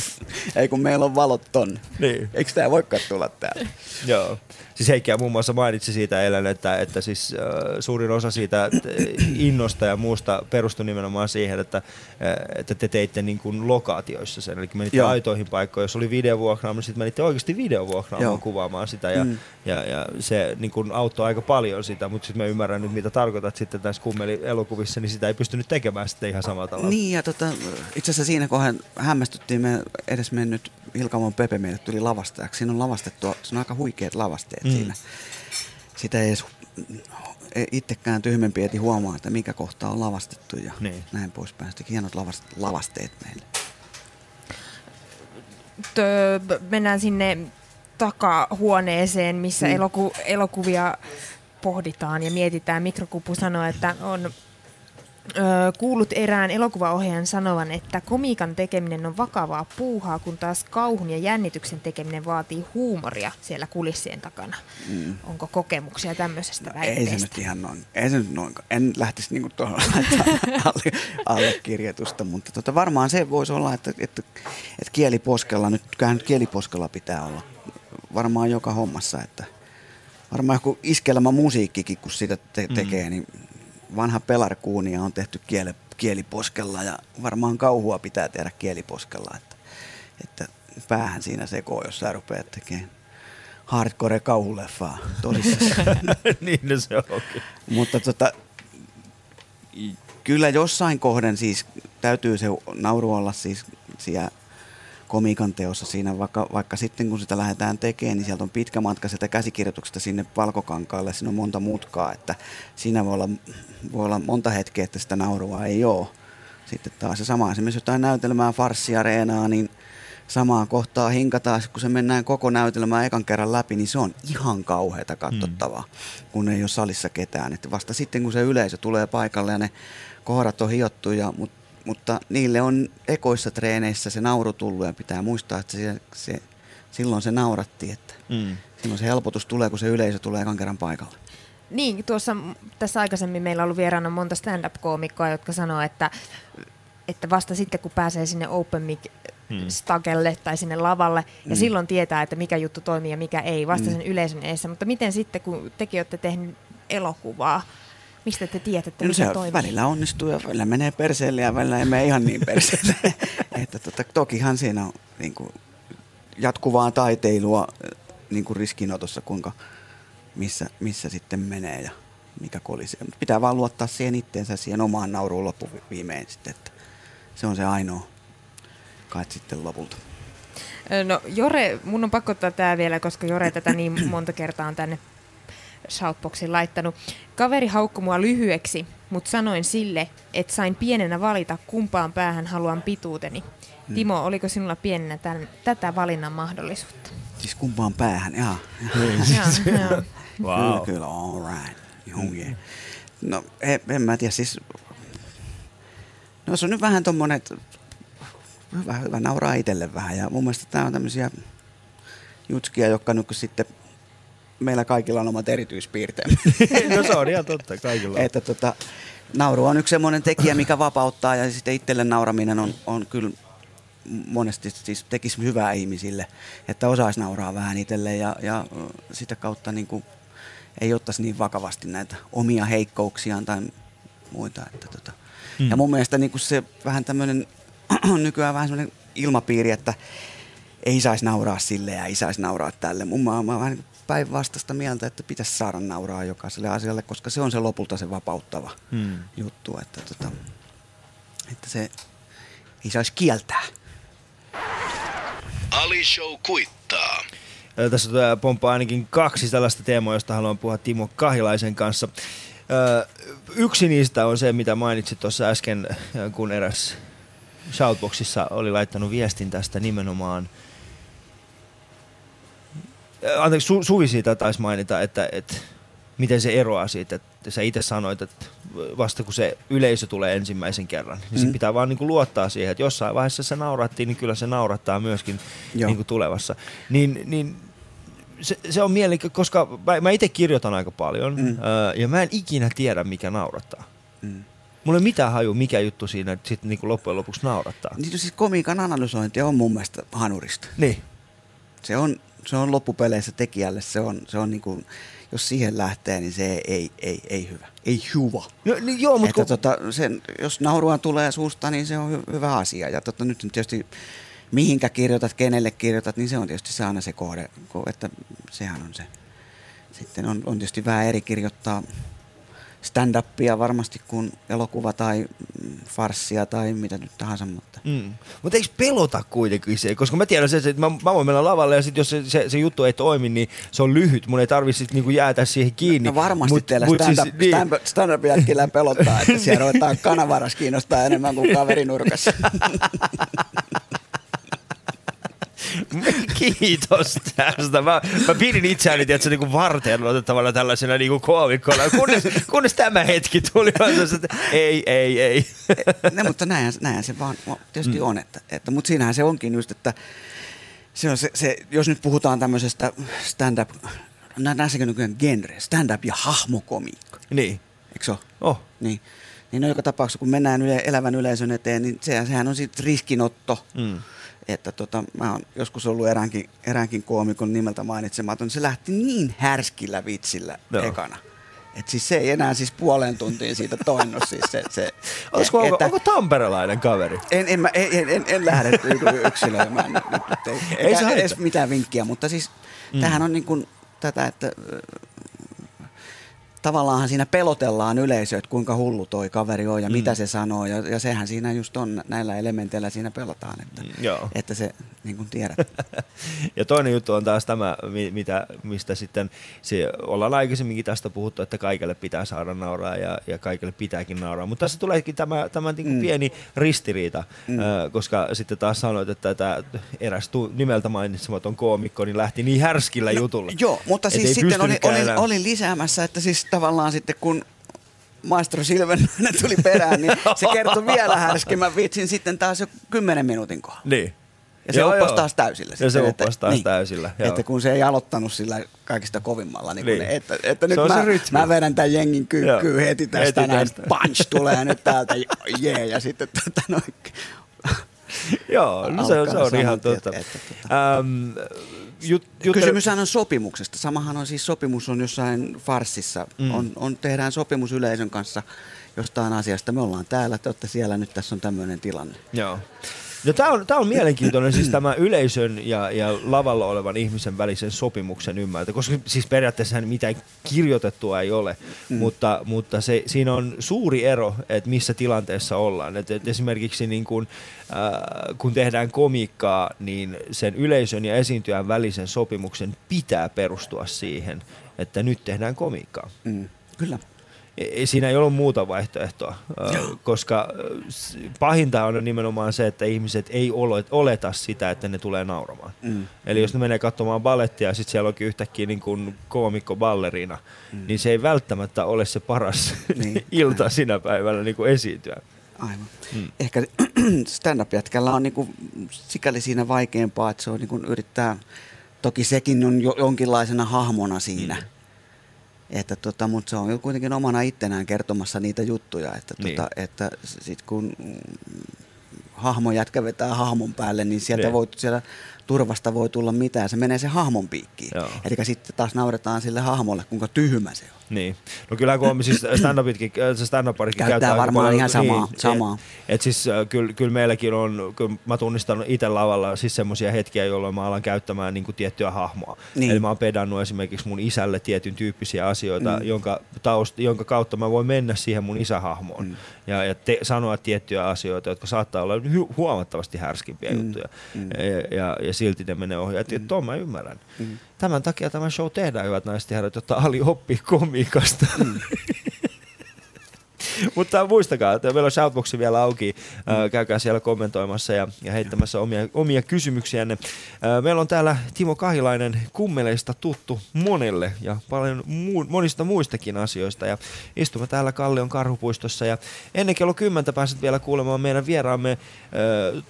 <laughs> Ei kun meillä on valot tonne. Niin. Eikö tää voikaan tulla täältä? Joo. Siis Heikkiä muun muassa mainitsi siitä eilen, että, että siis, äh, suurin osa siitä että innosta ja muusta perustui nimenomaan siihen, että, äh, että te teitte niin kuin lokaatioissa sen. Eli menitte Joo. aitoihin paikkoihin, jos oli videovuokraama, niin sitten menitte oikeasti videovuokraamaan Joo. kuvaamaan sitä. Ja, Mm. ja, ja se niin kuin auttoi aika paljon sitä, mutta sitten mä ymmärrän nyt, mitä tarkoitat sitten näissä kummeli-elokuvissa, niin sitä ei pystynyt tekemään sitten ihan samalla tavalla. Niin ja tota, itse asiassa siinä kohden hämmästyttiin me edes mennyt Hilkamon Pepe meille tuli lavastajaksi. Siinä on lavastettua, se on aika huikeat lavasteet Mm. siinä. Sitä ei edes ei itsekään tyhmempi eti huomaa, että mikä kohta on lavastettu ja Niin. näin poispäin. Sitten hienot lavast, lavasteet meille. tö, mennään sinne takahuoneeseen, missä Mm. eloku, elokuvia pohditaan ja mietitään. Mikrokupu sanoo, että on ö, kuullut erään elokuvaohjaajan sanovan, että komiikan tekeminen on vakavaa puuhaa, kun taas kauhun ja jännityksen tekeminen vaatii huumoria siellä kulissien takana. Mm. Onko kokemuksia tämmöisestä Ei se nyt ihan noin. Ei se nyt noin. En lähtisi niinku tuohon <laughs> alle, allekirjoitusta, mutta tota, varmaan se voisi olla, että, että, että kieliposkella, nyt, kyllähän nyt kieliposkella pitää olla varmaan joka hommassa, että varmaan joku iskelmä musiikkikin, kun sitä te- tekee, niin vanha pelarkuunia on tehty kiele, kieliposkella ja varmaan kauhua pitää tehdä kieliposkella, että, että päähän siinä sekoo, jos sä rupeat tekemään hardcore kauhuleffaa tosissaan. <laughs> niin no se onkin. Mutta tota, kyllä jossain kohden siis täytyy se nauru olla siis siellä komiikan teossa siinä, vaikka, vaikka sitten kun sitä lähdetään tekemään, niin sieltä on pitkä matka sieltä käsikirjoituksesta sinne valkokankaalle, siinä on monta mutkaa, että siinä voi olla, voi olla monta hetkeä, että sitä naurua ei ole. Sitten taas se sama, esimerkiksi jotain näytelmää, farssiareenaa, niin samaa kohtaa hinkataan, kun se mennään koko näytelmää ekan kerran läpi, niin se on ihan kauheata katsottavaa, mm. kun ei ole salissa ketään. Että vasta sitten, kun se yleisö tulee paikalle ja ne kohdat on hiottu, ja, mut, mutta niille on ekoissa treeneissä se nauru tullut ja pitää muistaa, että se, se, silloin se nauratti, että Mm. silloin se helpotus tulee, kun se yleisö tulee ekan kerran paikalle. Niin, tuossa tässä aikaisemmin meillä on ollut vieraana monta stand-up-koomikkoa, jotka sanoo, että, että vasta sitten kun pääsee sinne open mic Hmm. stagelle tai sinne lavalle, ja Mm. silloin tietää, että mikä juttu toimii ja mikä ei, vasta Mm. sen yleisön edessä. Mutta miten sitten, kun tekin olette tehnyt elokuvaa, mistä te tiedätte, No se toimii? välillä onnistuu ja välillä menee perseelle ja välillä ei mene ihan niin perseelle. <laughs> että tota, tokihan siinä on niin kuin, jatkuvaa taiteilua niin kuin riskinotossa, kuinka, missä, missä sitten menee ja mikä kolisee. Mutta pitää vaan luottaa siihen itteensä, siihen omaan nauruun loppuviimein sitten, että se on se ainoa kai sitten lopulta. No Jore, mun on pakko ottaa tämä vielä, koska Jore tätä niin monta kertaa on tänne Shoutboxiin laittanut. Kaveri haukkui mua lyhyeksi, mutta sanoin sille, että sain pienenä valita, kumpaan päähän haluan pituuteni. Hmm. Timo, oliko sinulla pienenä tämän, tätä valinnan mahdollisuutta? Siis kumpaan päähän, jaa. Wow. <laughs> Kyllä, kyllä, all right. Joo, yeah. No, en, en mä tiedä, siis... No se on nyt vähän tommonen, että hyvä, hyvä nauraa itselle vähän. Ja mun mielestä tää on tämmöisiä jutskia, jotka nyt sitten meillä kaikilla on omat erityispiirteemme. <laughs> no se on ihan totta, kaikilla on. että tota, nauru on yksi semmoinen tekijä, mikä vapauttaa ja sitten itselle nauraminen on, on kyllä monesti siis tekisi hyvää ihmisille, että osaisi nauraa vähän itselle ja, ja sitä kautta niin kuin ei ottaisi niin vakavasti näitä omia heikkouksiaan tai muita. Että tota. Mm. Ja mun mielestä niin kuin se vähän tämmöinen <clears throat> nykyään vähän semmoinen ilmapiiri, että ei saisi nauraa sille ja ei saisi nauraa tälle. Mun mä, mä vähän päinvastaista mieltä, että pitäisi saada nauraa jokaiselle asialle, koska se on se lopulta se vapauttava Mm. juttu, että, tota, että se ei saisi kieltää. Ali Show kuittaa. Tässä tulee pomppaa ainakin kaksi tällaista teemaa, josta haluan puhua Timo Kahilaisen kanssa. Yksi niistä on se, mitä mainitsit tuossa äsken, kun eräs Shoutboxissa oli laittanut viestin tästä nimenomaan. Ö, Anteeksi, Su- Suvi siitä taisi mainita, että, että miten se eroaa siitä, että sä itse sanoit, että vasta kun se yleisö tulee ensimmäisen kerran, niin mm. Mm. pitää vaan niinku luottaa siihen, että jossain vaiheessa se naurattiin, niin kyllä se naurattaa myöskin Joo. niinku tulevassa. Niin, niin se, se on mielenkiintoista, koska mä, mä itse kirjoitan aika paljon mm. Mm. öö, ja mä en ikinä tiedä, mikä naurattaa. Mm. Mulla ei ole mitään haju, mikä juttu siinä sitten niinku loppujen lopuksi naurattaa. Niin, no siis komiikan analysointi on mun mielestä hanurista. Niin. Se on, se on loppupeleissä tekijälle, se on, se on niinku, jos siihen lähtee, niin se ei, ei, ei hyvä. Ei hyvä. No, niin joo, mutta Että tota, sen, jos naurua tulee suusta, niin se on hy- hyvä asia. Ja tota, nyt tietysti mihinkä kirjoitat, kenelle kirjoitat, niin se on tietysti se aina se kohde, ko- että sehän on se. Sitten on, on tietysti vähän eri kirjoittaa stand-upia varmasti kuin elokuva tai farssia tai mitä nyt tahansa, mutta Mm. Mutta eikö pelota kuitenkin se? Koska mä tiedän sen, että mä, mä voin mennä lavalle ja sit jos se, se, se, juttu ei toimi, niin se on lyhyt. Mun ei tarvitse niinku jäätä siihen kiinni. No varmasti Mut- teillä mut stand-up, siis, niin. stand-up, stand-up jätkillä pelottaa, että siellä ruvetaan kanavaras kiinnostaa enemmän kuin kaverinurkassa. <laughs> Kiitos tästä. Mä, mä pidin itseäni tietysti niin varten otettavana tällaisena niin koomikkoina. Kunnes, kunnes tämä hetki tuli. että ei, ei, ei. ne, mutta näinhän, näinhän se vaan tietysti mm. on. Että, että, mutta siinähän se onkin just, että se on se, se, jos nyt puhutaan tämmöisestä stand-up, näissäkin nykyään genre, stand-up ja hahmokomiikka. Niin. Eikö se ole? Oh. Niin. Niin no joka tapauksessa, kun mennään yle, elävän yleisön eteen, niin sehän, sehän on sitten riskinotto. Mm. Että tota, mä oon joskus ollut eräänkin, eräänkin koomikon nimeltä mainitsematon. Se lähti niin härskillä vitsillä no. ekana. Et siis se ei enää siis puoleen tuntiin siitä toinnu. Siis se, se, Olisiko, että, onko, onko tamperelainen kaveri? En, en, en, en, en, en lähde yksilöimään nyt, nyt, ei, ei edes mitään vinkkiä, mutta siis mm. tämähän on niin kuin tätä, että tavallaan siinä pelotellaan yleisö, että kuinka hullu toi kaveri on ja mm. mitä se sanoo. Ja, ja sehän siinä just on, näillä elementeillä siinä pelataan, että, mm, Joo. että se niin kuin tiedät. <laughs> ja toinen juttu on taas tämä, mitä, mistä sitten se, ollaan aikaisemminkin tästä puhuttu, että kaikille pitää saada nauraa ja, ja kaikille pitääkin nauraa. Mutta tässä tuleekin tämä, tämä niin kuin mm. pieni ristiriita, mm. äh, koska sitten taas sanoit, että tämä eräs tu, nimeltä mainitsematon koomikko niin lähti niin härskillä no, jutulla. Joo, mutta siis sitten oli, oli, oli lisäämässä, että siis tavallaan sitten kun maestro Silvennoinen <laughs> tuli perään, niin se kertoi vielä härskimmän vitsin sitten taas jo kymmenen minuutin kohdalla. Niin. Ja se uppasi taas täysillä. Ja se uppasi taas niin, täysillä. Joo. Että kun se ei aloittanut sillä kaikista kovimmalla, niin, niin. Ne, että, että nyt mä, mä vedän tämän jengin kyykkyyn heti tästä, heti näin, tästä. punch tulee nyt <laughs> täältä, jee, yeah, ja sitten tota, noin, Joo, no se, se on ihan totta. Että, että, ähm, jut, jut, Kysymyshän on sopimuksesta. Samahan on siis sopimus on jossain farsissa. Mm. On, on, tehdään sopimus yleisön kanssa jostain asiasta. Me ollaan täällä, te olette siellä, nyt tässä on tämmöinen tilanne. Joo. No, tämä on, tää on mielenkiintoinen siis tämä yleisön ja, ja lavalla olevan ihmisen välisen sopimuksen ymmärtä, koska siis periaatteessa mitään kirjoitettua ei ole, mm. mutta, mutta se, siinä on suuri ero, että missä tilanteessa ollaan. Et, et esimerkiksi niin kun, äh, kun tehdään komiikkaa, niin sen yleisön ja esiintyjän välisen sopimuksen pitää perustua siihen, että nyt tehdään komiikkaa. Mm. Kyllä siinä ei ollut muuta vaihtoehtoa, koska pahinta on nimenomaan se, että ihmiset ei oleta sitä, että ne tulee nauramaan. Mm. Eli jos ne menee katsomaan ballettia ja sitten siellä onkin yhtäkkiä niin kuin koomikko ballerina, mm. niin se ei välttämättä ole se paras <laughs> niin. <laughs> ilta sinä päivänä niin kuin esiintyä. Aivan. Mm. Ehkä <clears throat> stand-up-jätkällä on niin kuin sikäli siinä vaikeampaa, että se on niin kuin yrittää, toki sekin on jo, jonkinlaisena hahmona siinä. Mm että tota, mutta se on kuitenkin omana ittenään kertomassa niitä juttuja, että, niin. tota, että sit kun hahmo jätkä vetää hahmon päälle, niin sieltä niin. voi siellä turvasta voi tulla mitään, se menee se hahmon piikkiin. Eli sitten taas nauretaan sille hahmolle, kuinka tyhmä se on. Niin. No kyllä kun siis stand-upitkin, se stand käyttää, käyttää varmaan paljon, ihan samaa. Niin, samaa. Et, et siis kyllä, kyllä meilläkin on, kyllä mä tunnistan itse lavalla siis semmoisia hetkiä, jolloin mä alan käyttämään niin kuin tiettyä hahmoa. Niin. Eli mä oon pedannut esimerkiksi mun isälle tietyn tyyppisiä asioita, mm. jonka, taust, jonka kautta mä voin mennä siihen mun isähahmoon. Mm. Ja, ja te, sanoa tiettyjä asioita, jotka saattaa olla hu- huomattavasti härskimpiä mm. juttuja. Mm. Ja, ja, ja silti ne menee ohi. Mm. tuon mä ymmärrän. Mm. Tämän takia tämä show tehdään, hyvät naiset ja herrat, jotta Ali oppii komiikasta. Mm. <laughs> <laughs> Mutta muistakaa, että meillä on shoutboxi vielä auki. Mm. Käykää siellä kommentoimassa ja, ja heittämässä omia, omia kysymyksiänne. Meillä on täällä Timo Kahilainen kummeleista tuttu monelle ja paljon muu, monista muistakin asioista. Ja istumme täällä Kallion karhupuistossa ja ennen kello 10 pääset vielä kuulemaan meidän vieraamme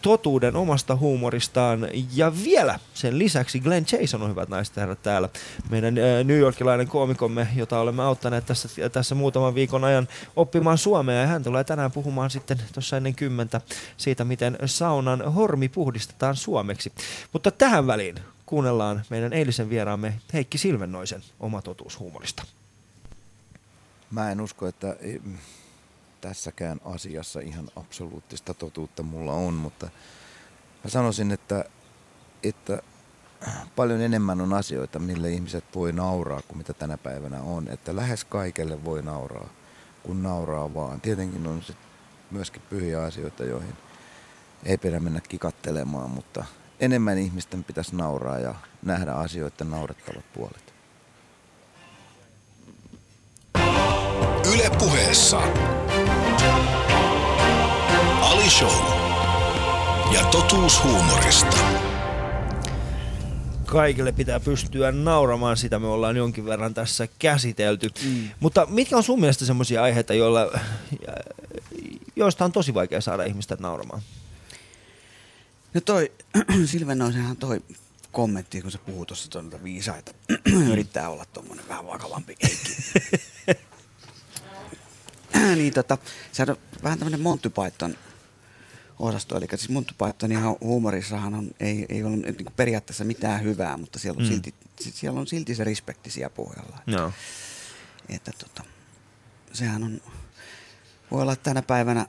totuuden omasta huumoristaan. Ja vielä sen lisäksi Glenn Jason on hyvät naiset herrat täällä. Meidän New Yorkilainen koomikomme, jota olemme auttaneet tässä, tässä muutaman viikon ajan oppimaan puhumaan suomea ja hän tulee tänään puhumaan sitten tuossa ennen kymmentä siitä, miten saunan hormi puhdistetaan suomeksi. Mutta tähän väliin kuunnellaan meidän eilisen vieraamme Heikki Silvennoisen oma totuus huumorista. Mä en usko, että tässäkään asiassa ihan absoluuttista totuutta mulla on, mutta mä sanoisin, että, että paljon enemmän on asioita, mille ihmiset voi nauraa kuin mitä tänä päivänä on. Että lähes kaikelle voi nauraa kun nauraa vaan. Tietenkin on sit myöskin pyhiä asioita, joihin ei pidä mennä kikattelemaan, mutta enemmän ihmisten pitäisi nauraa ja nähdä asioiden naurettavat puolet. Yle puheessa. Ali Show. Ja totuus huumorista. Kaikille pitää pystyä nauramaan, sitä me ollaan jonkin verran tässä käsitelty. Mm. Mutta mitkä on sun mielestä semmoisia aiheita, joilla, joista on tosi vaikea saada ihmistä nauramaan? No toi, <clears throat> Silvenoisenhan toi kommentti, kun se puhuu tuossa tuota viisaita, <clears throat> yrittää olla tuommoinen vähän vakavampi <laughs> niin tota, se on vähän tämmöinen Monty Python osasto, eli siis Monty Pythonin huumorissahan on, ei, ei ole niin kuin periaatteessa mitään hyvää, mutta siellä on, mm. silti, siellä on silti se respekti siellä pohjalla. Että, No. että tota, sehän on, voi olla että tänä päivänä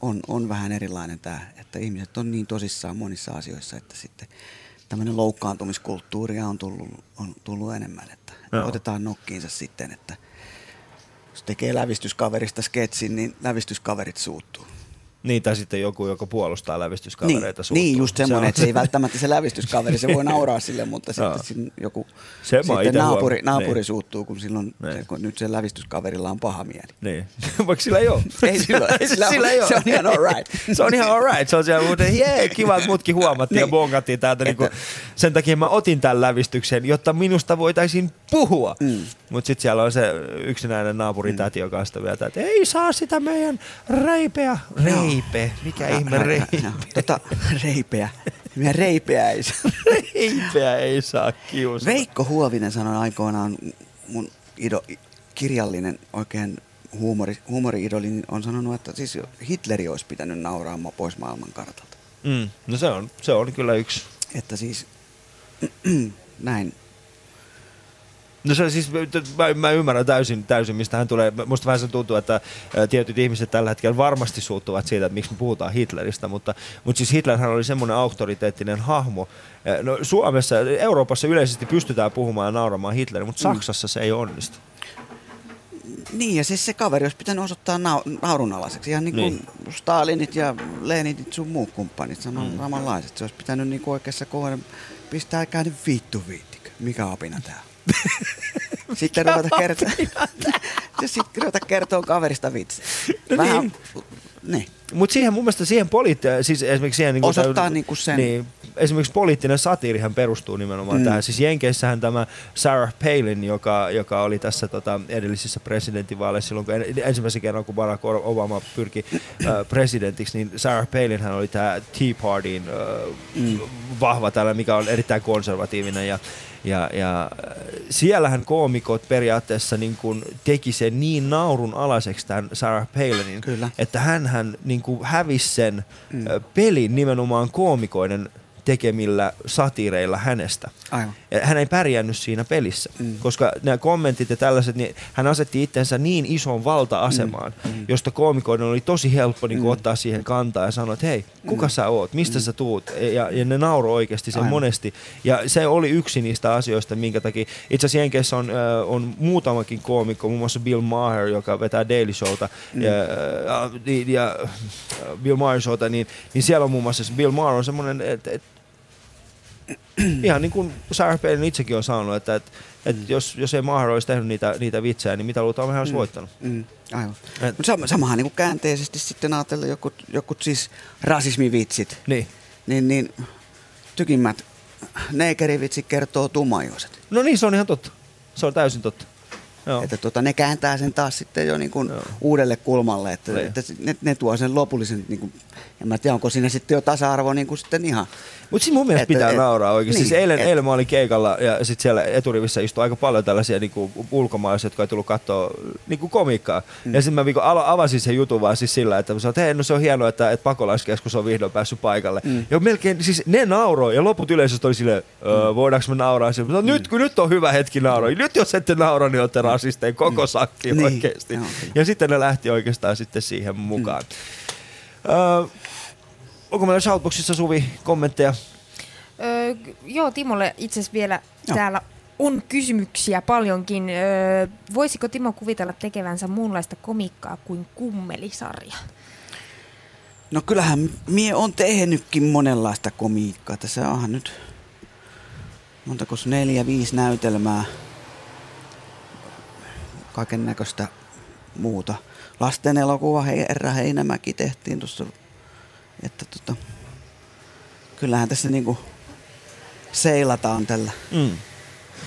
on, on vähän erilainen tämä, että ihmiset on niin tosissaan monissa asioissa, että sitten tämmöinen loukkaantumiskulttuuria on tullut, on tullut enemmän, että Joo. otetaan nokkiinsa sitten, että jos tekee lävistyskaverista sketsin, niin lävistyskaverit suuttuu. Niin, tai sitten joku, joka puolustaa lävistyskavereita niin, niin, just semmoinen, on- että se ei välttämättä se lävistyskaveri, se voi nauraa sille, mutta sitten joku Se sitten naapuri, huomannut. naapuri Niin. suuttuu, kun silloin Niin. se, kun nyt se lävistyskaverilla on paha mieli. Niin, <laughs> vaikka sillä ei ole. <laughs> Ei sillä, ei <laughs> sillä, sillä ei ole. se on ihan alright. Se on ihan alright. Se on siellä muuten, jee, kiva, että mutkin huomattiin ja Niin. bongattiin täältä. Niinku, Että- sen takia mä otin tämän lävistyksen, jotta minusta voitaisiin puhua. Mm. Mutta sitten siellä on se yksinäinen naapuritäti, joka on sitä vielä, että ei saa sitä meidän reipeä. Reipe. Mikä ihme <laughs> reipe? Joo, Tota, reipeä. Meidän reipeä ei saa. Reipeä ei saa kiusata. Veikko Huovinen sanoi aikoinaan, mun ido, kirjallinen oikein huumori, huumori-idoli, niin on sanonut, että siis Hitleri olisi pitänyt nauraa ma- pois maailmankartalta. Mm, no se on, se on kyllä yksi. Että siis <clears throat> näin. No se siis, mä, mä ymmärrän täysin, täysin, mistä hän tulee. Musta vähän se tuntuu, että tietyt ihmiset tällä hetkellä varmasti suuttuvat siitä, että miksi me puhutaan Hitleristä, mutta, mutta siis Hitlerhän oli semmoinen auktoriteettinen hahmo. No, Suomessa, Euroopassa yleisesti pystytään puhumaan ja nauramaan Hitlerin, mutta Saksassa se ei onnistu. Niin, ja siis se kaveri olisi pitänyt osoittaa nau- naurunalaiseksi. Ihan niin kuin Niin. Stalinit ja Leninit sun muut kumppanit, sama, mm. samanlaiset. Se olisi pitänyt niin kuin oikeassa kohdassa pistää käänny vittu viittikö. Mikä apina tää? <laughs> Sitten ruveta kertoa, <laughs> sitten ruveta kertoa kaverista vitsejä. No Vähän, niin. niin. Mutta siihen mun mielestä siihen poliittinen, siis esimerkiksi siihen... Niin Osoittaa niinku sen- Niin, esimerkiksi poliittinen satiirihan perustuu nimenomaan mm. tähän. Siis Jenkeissähän tämä Sarah Palin, joka, joka oli tässä tota, edellisissä presidentinvaaleissa silloin, kun en, ensimmäisen kerran, kun Barack Obama pyrki äh, presidentiksi, niin Sarah Palin hän oli tämä Tea Partyin äh, mm. vahva tällä, mikä on erittäin konservatiivinen ja ja, ja äh, siellähän koomikot periaatteessa niin kuin teki sen niin naurun alaiseksi tämän Sarah Palinin, Kyllä. että hän niin kuin hävisi sen mm. pelin nimenomaan koomikoiden tekemillä satiireilla hänestä. Aivan. Ja Hän ei pärjännyt siinä pelissä, mm. Koska nämä kommentit ja tällaiset, niin hän asetti itsensä niin isoon valta-asemaan, mm. Mm. josta koomikoiden oli tosi helppo niin kuin Mm. ottaa siihen kantaa ja sanoa, että hei, kuka mm. sä oot, mistä mm. sä tuut? Ja, ja ne nauroi oikeasti sen Aivan. monesti. Ja se oli yksi niistä asioista, minkä takia, itse asiassa Jenkeissä on, äh, on muutamakin koomikko, muun muassa Bill Maher, joka vetää Daily Showta, mm. ja, äh, niin- ja äh, Bill Maher Showta, niin, niin siellä on muun muassa Bill Maher on semmoinen, että et, ihan niin kuin Sarah Palin itsekin on sanonut, että, että, että jos, jos ei Maher olisi tehnyt niitä, niitä vitsejä, niin mitä luultaan hän olisi voittanut. Mm, aivan. Et- Mutta sam- samahan niin kuin käänteisesti sitten ajatella jokut, jokut siis rasismivitsit. Niin. Niin, niin tykimmät neekerivitsit kertoo tummajuiset. No niin, se on ihan totta. Se on täysin totta. Joo. Että tota, ne kääntää sen taas sitten jo niin kuin uudelle kulmalle, että, Niin. että ne, ne, tuo sen lopullisen, niin kuin, en mä tiedä onko siinä sitten jo tasa-arvo niin kuin sitten ihan. Mutta siis mun mielestä Että- pitää et- nauraa oikeasti. niin, siis eilen, et- eilen mä olin keikalla ja sitten siellä eturivissä istui aika paljon tällaisia niinku ulkomaalaisia, jotka ei tullut katsoa niinku komiikkaa. Mm. Ja sitten mä niinku alo- avasin sen jutun vaan siis sillä, että mä sanoin, että hei, no se on hienoa, että, että pakolaiskeskus on vihdoin päässyt paikalle. Mm. Ja melkein, siis ne nauroi ja loput yleisöstä oli silleen, öö, voidaanko me nauraa? Sanoin, nyt, kun nyt on hyvä hetki nauraa. Nyt jos ette naura, niin olette rasisteja koko sakki Niin, oikeasti. joo. Ja sitten ne lähti oikeastaan sitten siihen mukaan. Mm. Öö, onko meillä Shoutboxissa Suvi kommentteja? Öö, joo, Timolle itse asiassa vielä Joo. täällä on kysymyksiä paljonkin. Öö, voisiko Timo kuvitella tekevänsä muunlaista komikkaa kuin kummelisarja? No kyllähän mie on tehnytkin monenlaista komiikkaa. Tässä onhan nyt montako neljä, viisi näytelmää. Kaiken näköistä muuta. Lasten elokuva Hei, Erra Heinämäki tehtiin tuossa. Että tota, kyllähän tässä niinku seilataan tällä Mm.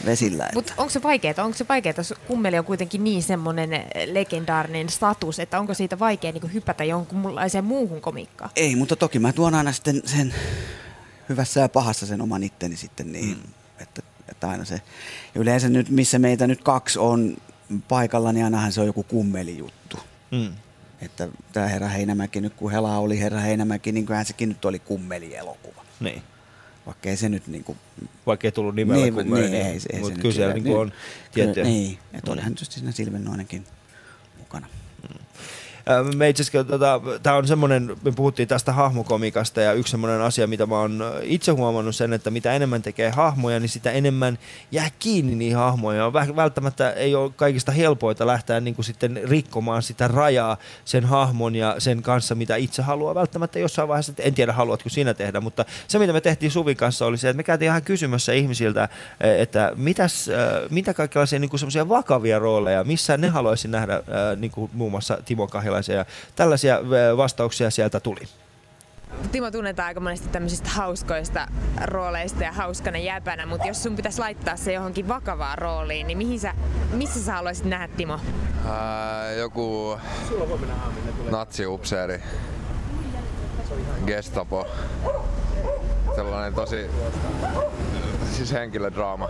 vesillä. Mutta onko se vaikeaa? Onko se vaikeaa, jos kummeli on kuitenkin niin semmoinen legendaarinen status, että onko siitä vaikea niin hypätä jonkunlaiseen muuhun komiikkaan? Ei, mutta toki mä tuon aina sitten sen hyvässä ja pahassa sen oman itteni sitten niin, mm. että, että aina se. Ja yleensä nyt, missä meitä nyt kaksi on paikalla, niin ainahan se on joku kummelijuttu. Mm. Että tämä Herra Heinämäki, nyt kun Hela oli Herra Heinämäki, niin kyllähän sekin nyt oli kummelielokuva. Niin. Vaikka ei se nyt niin kuin, Vaikka ei tullut nimellä niin, kummeli, niin, ei, se- ei se mutta kyllä siellä sillä- niin on tiettyjä. Niin, että olihan tietysti siinä Silvennoinenkin mukana. Me itse asiassa, tota, tämä on semmoinen, me puhuttiin tästä hahmokomikasta ja yksi semmoinen asia, mitä mä oon itse huomannut sen, että mitä enemmän tekee hahmoja, niin sitä enemmän jää kiinni niihin hahmoihin. Väh- välttämättä ei ole kaikista helpoita lähteä niin kuin sitten rikkomaan sitä rajaa sen hahmon ja sen kanssa, mitä itse haluaa. Välttämättä jossain vaiheessa, en tiedä haluatko sinä tehdä, mutta se mitä me tehtiin Suvin kanssa oli se, että me käytiin ihan kysymässä ihmisiltä, että mitäs, mitä kaikenlaisia niin kuin vakavia rooleja, missä ne haluaisi nähdä, äh, niin kuin muun muassa Timo Kahilaisen ja tällaisia äh, vastauksia sieltä tuli. Timo tunnetaan aika monesti tämmöisistä hauskoista rooleista ja hauskana jäpänä, mutta jos sun pitäisi laittaa se johonkin vakavaan rooliin, niin mihin sä, missä sä haluaisit nähdä Timo? Ää, joku natsiupseeri, gestapo, sellainen tosi siis henkilödraama.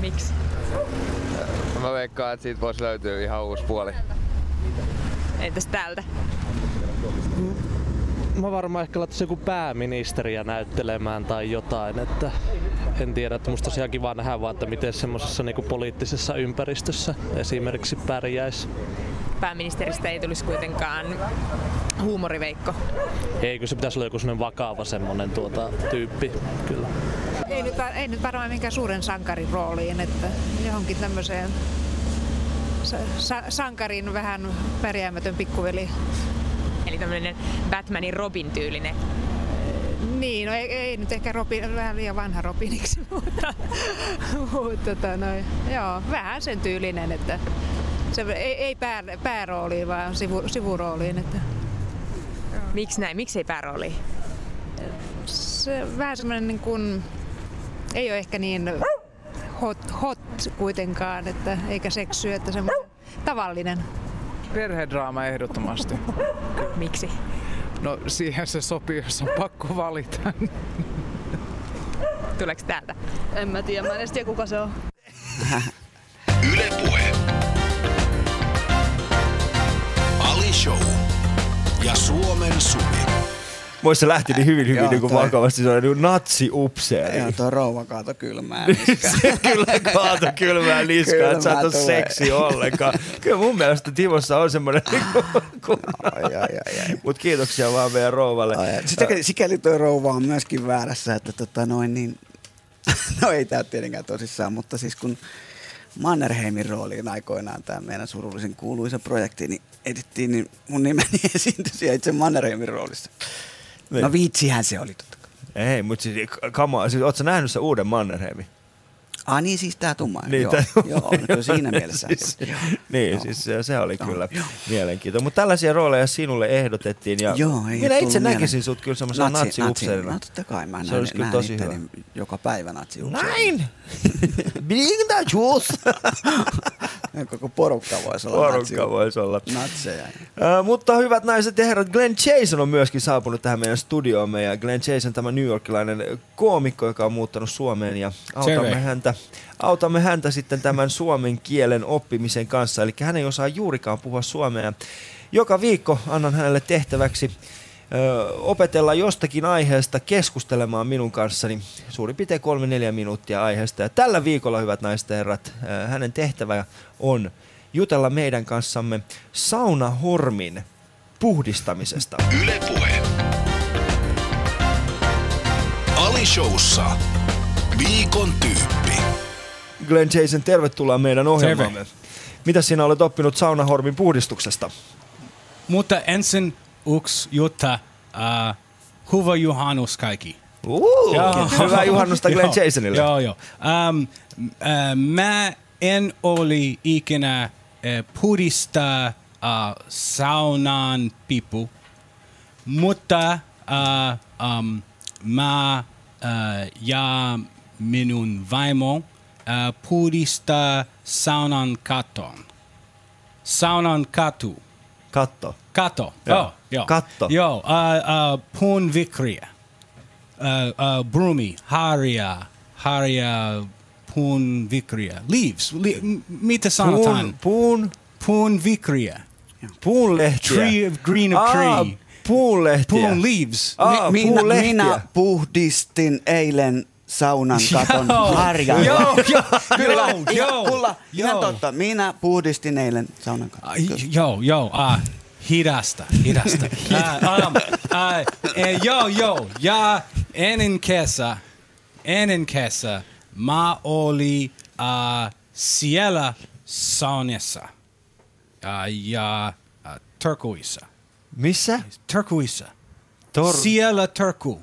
Miksi? Mä veikkaan, että siitä voisi löytyä ihan uusi puoli. Entäs täältä? Mä varmaan ehkä laittaisin joku pääministeriä näyttelemään tai jotain, että en tiedä, että musta olisi ihan kiva nähdä vaan, että miten semmoisessa niinku poliittisessa ympäristössä esimerkiksi pärjäisi. Pääministeristä ei tulisi kuitenkaan huumoriveikko. Eikö se pitäisi olla joku semmoinen vakava semmoinen tuota, tyyppi, kyllä. Ei nyt, ei nyt varmaan minkään suuren sankarin rooliin, että johonkin tämmöiseen sa- sa- sankarin vähän pärjäämätön pikkuveli. Eli tämmöinen Batmanin Robin tyylinen. Niin, no ei, ei nyt ehkä Robin, vähän liian vanha Robiniksi, <laughs> mutta, mutta tota, noin, joo, vähän sen tyylinen, että se ei, ei pää, päärooliin, vaan sivu, sivurooliin. Että Miksi näin? Miksi ei päärooli? se vähän semmoinen niin kuin, ei ole ehkä niin hot, hot kuitenkaan, että, eikä seksy, että semmoinen tavallinen. Perhedraama ehdottomasti. Miksi? No siihen se sopii, jos on pakko valita. Tuleeko täältä? En mä tiedä, mä en edes tiedä kuka se on. <laughs> Yle Puhe. Ali Show. Ja Suomen Suvi. Vois se lähti niin hyvin, hyvin Joo, niin kuin toi- vakavasti, se on niin natsiupseeri. Joo, tuo rouva kaato kylmää niskään. <laughs> se kyllä kaato kylmää niskaa, että sä et ole seksi ollenkaan. Kyllä mun mielestä Timossa on semmoinen, ai. mutta kiitoksia vaan meidän rouvalle. Sitäkin, sikäli tuo rouva on myöskin väärässä, että tota noin niin, <laughs> no ei tää tietenkään tosissaan, mutta siis kun Mannerheimin rooliin aikoinaan tämä meidän surullisen kuuluisa projekti, niin edittiin, niin mun nimeni <laughs> esiintyi itse Mannerheimin roolissa. Niin. No viitsihän se oli totta kai. Ei, mutta siis, kama, siis ootko nähnyt sen uuden Mannerheimin? Ah niin, siis tää tumma. Niin, joo, tää- joo, no siinä <laughs> mielessä. siis, joo. niin, Joo. siis se, se oli Joo, kyllä joo. mielenkiintoinen. Mutta tällaisia rooleja sinulle ehdotettiin ja Joo, ei minä itse tullut näkisin mieleen. sut kyllä semmoisena Natsi- natsiupseerina. No totta kai, mä Se näen, olisi kyllä näen tosi hyvä. joka päivä natsiupseerina. Näin! <laughs> Bring the juice! <laughs> Koko porukka voisi olla Porukka natsi- voisi olla. natseja. Äh, mutta hyvät naiset ja herrat, Glenn Jason on myöskin saapunut tähän meidän studioomme ja Glenn Jason tämä New Yorkilainen koomikko, joka on muuttanut Suomeen ja autamme häntä, autamme häntä sitten tämän suomen kielen oppimisen kanssa. Eli hän ei osaa juurikaan puhua suomea. Joka viikko annan hänelle tehtäväksi ö, opetella jostakin aiheesta keskustelemaan minun kanssani suurin piirtein kolme neljä minuuttia aiheesta. Ja tällä viikolla, hyvät naiset ja herrat, ö, hänen tehtävä on jutella meidän kanssamme saunahormin puhdistamisesta. Yle Puhe. Ali Showssa. Viikon tyyppi. Glenn Jason, tervetuloa meidän ohjelmaamme. Mitä sinä olet oppinut saunahormin puhdistuksesta? Mutta ensin yksi jutta, uh, hyvä juhannus kaikki. Uh, <laughs> hyvää juhannusta Glenn Joo, Jasonille. Joo, joo. Um, uh, mä en oli ikinä uh, puhdistaa uh, saunan pipu, mutta uh, um, mä ja minun vaimo äh, puhdistaa saunan katon. Saunan katu. Katto. Kato. Joo. Oh, joo. Katto. Joo, uh, uh, puun vikriä. Uh, uh, brumi, harja, harja, puun vikriä. Leaves, li- mitä sanotaan? Puun, puun vikriä. puun lehtiä. Tree, green of tree. puun lehtiä. Puun leaves. Aa, Mi- minä, puun lehtiä. minä puhdistin eilen saunan katon harjalla. joo, joo, Kyllä, joo, kulla, ihan totta. Minä puhdistin eilen saunan katon. Joo, joo, uh, hidasta, hidasta. <laughs> eh, joo, joo, ja ennen kesä, ennen kesä, mä oli uh, siellä saunassa uh, ja uh, Turkuissa. Missä? Turkuissa. Tor- siellä Turku.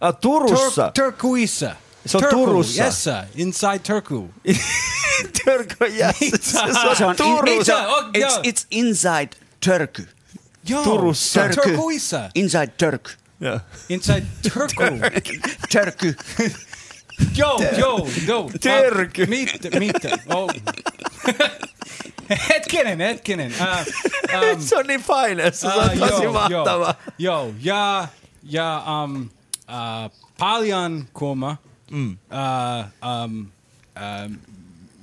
Ah, Turussa. Tur- Turkuissa. Se on Turku, Turussa. Yes, sir. Inside Turku. <laughs> Turku, yes. Se Se on Turussa. se on- it's, it's inside Turku. Joo, Turussa. Turku. Turkuissa. Inside Turku. Joo. Inside Turku. Turku. <laughs> Joo, joo, joo. Törky. Mitä, mitä? Oh. <laughs> hetkinen, hetkinen. Uh, um, Se on niin paineessa, se on uh, tosi joo, mahtava. Joo, joo. ja, ja um, uh, paljon kuuma. Mm. Uh, um, uh,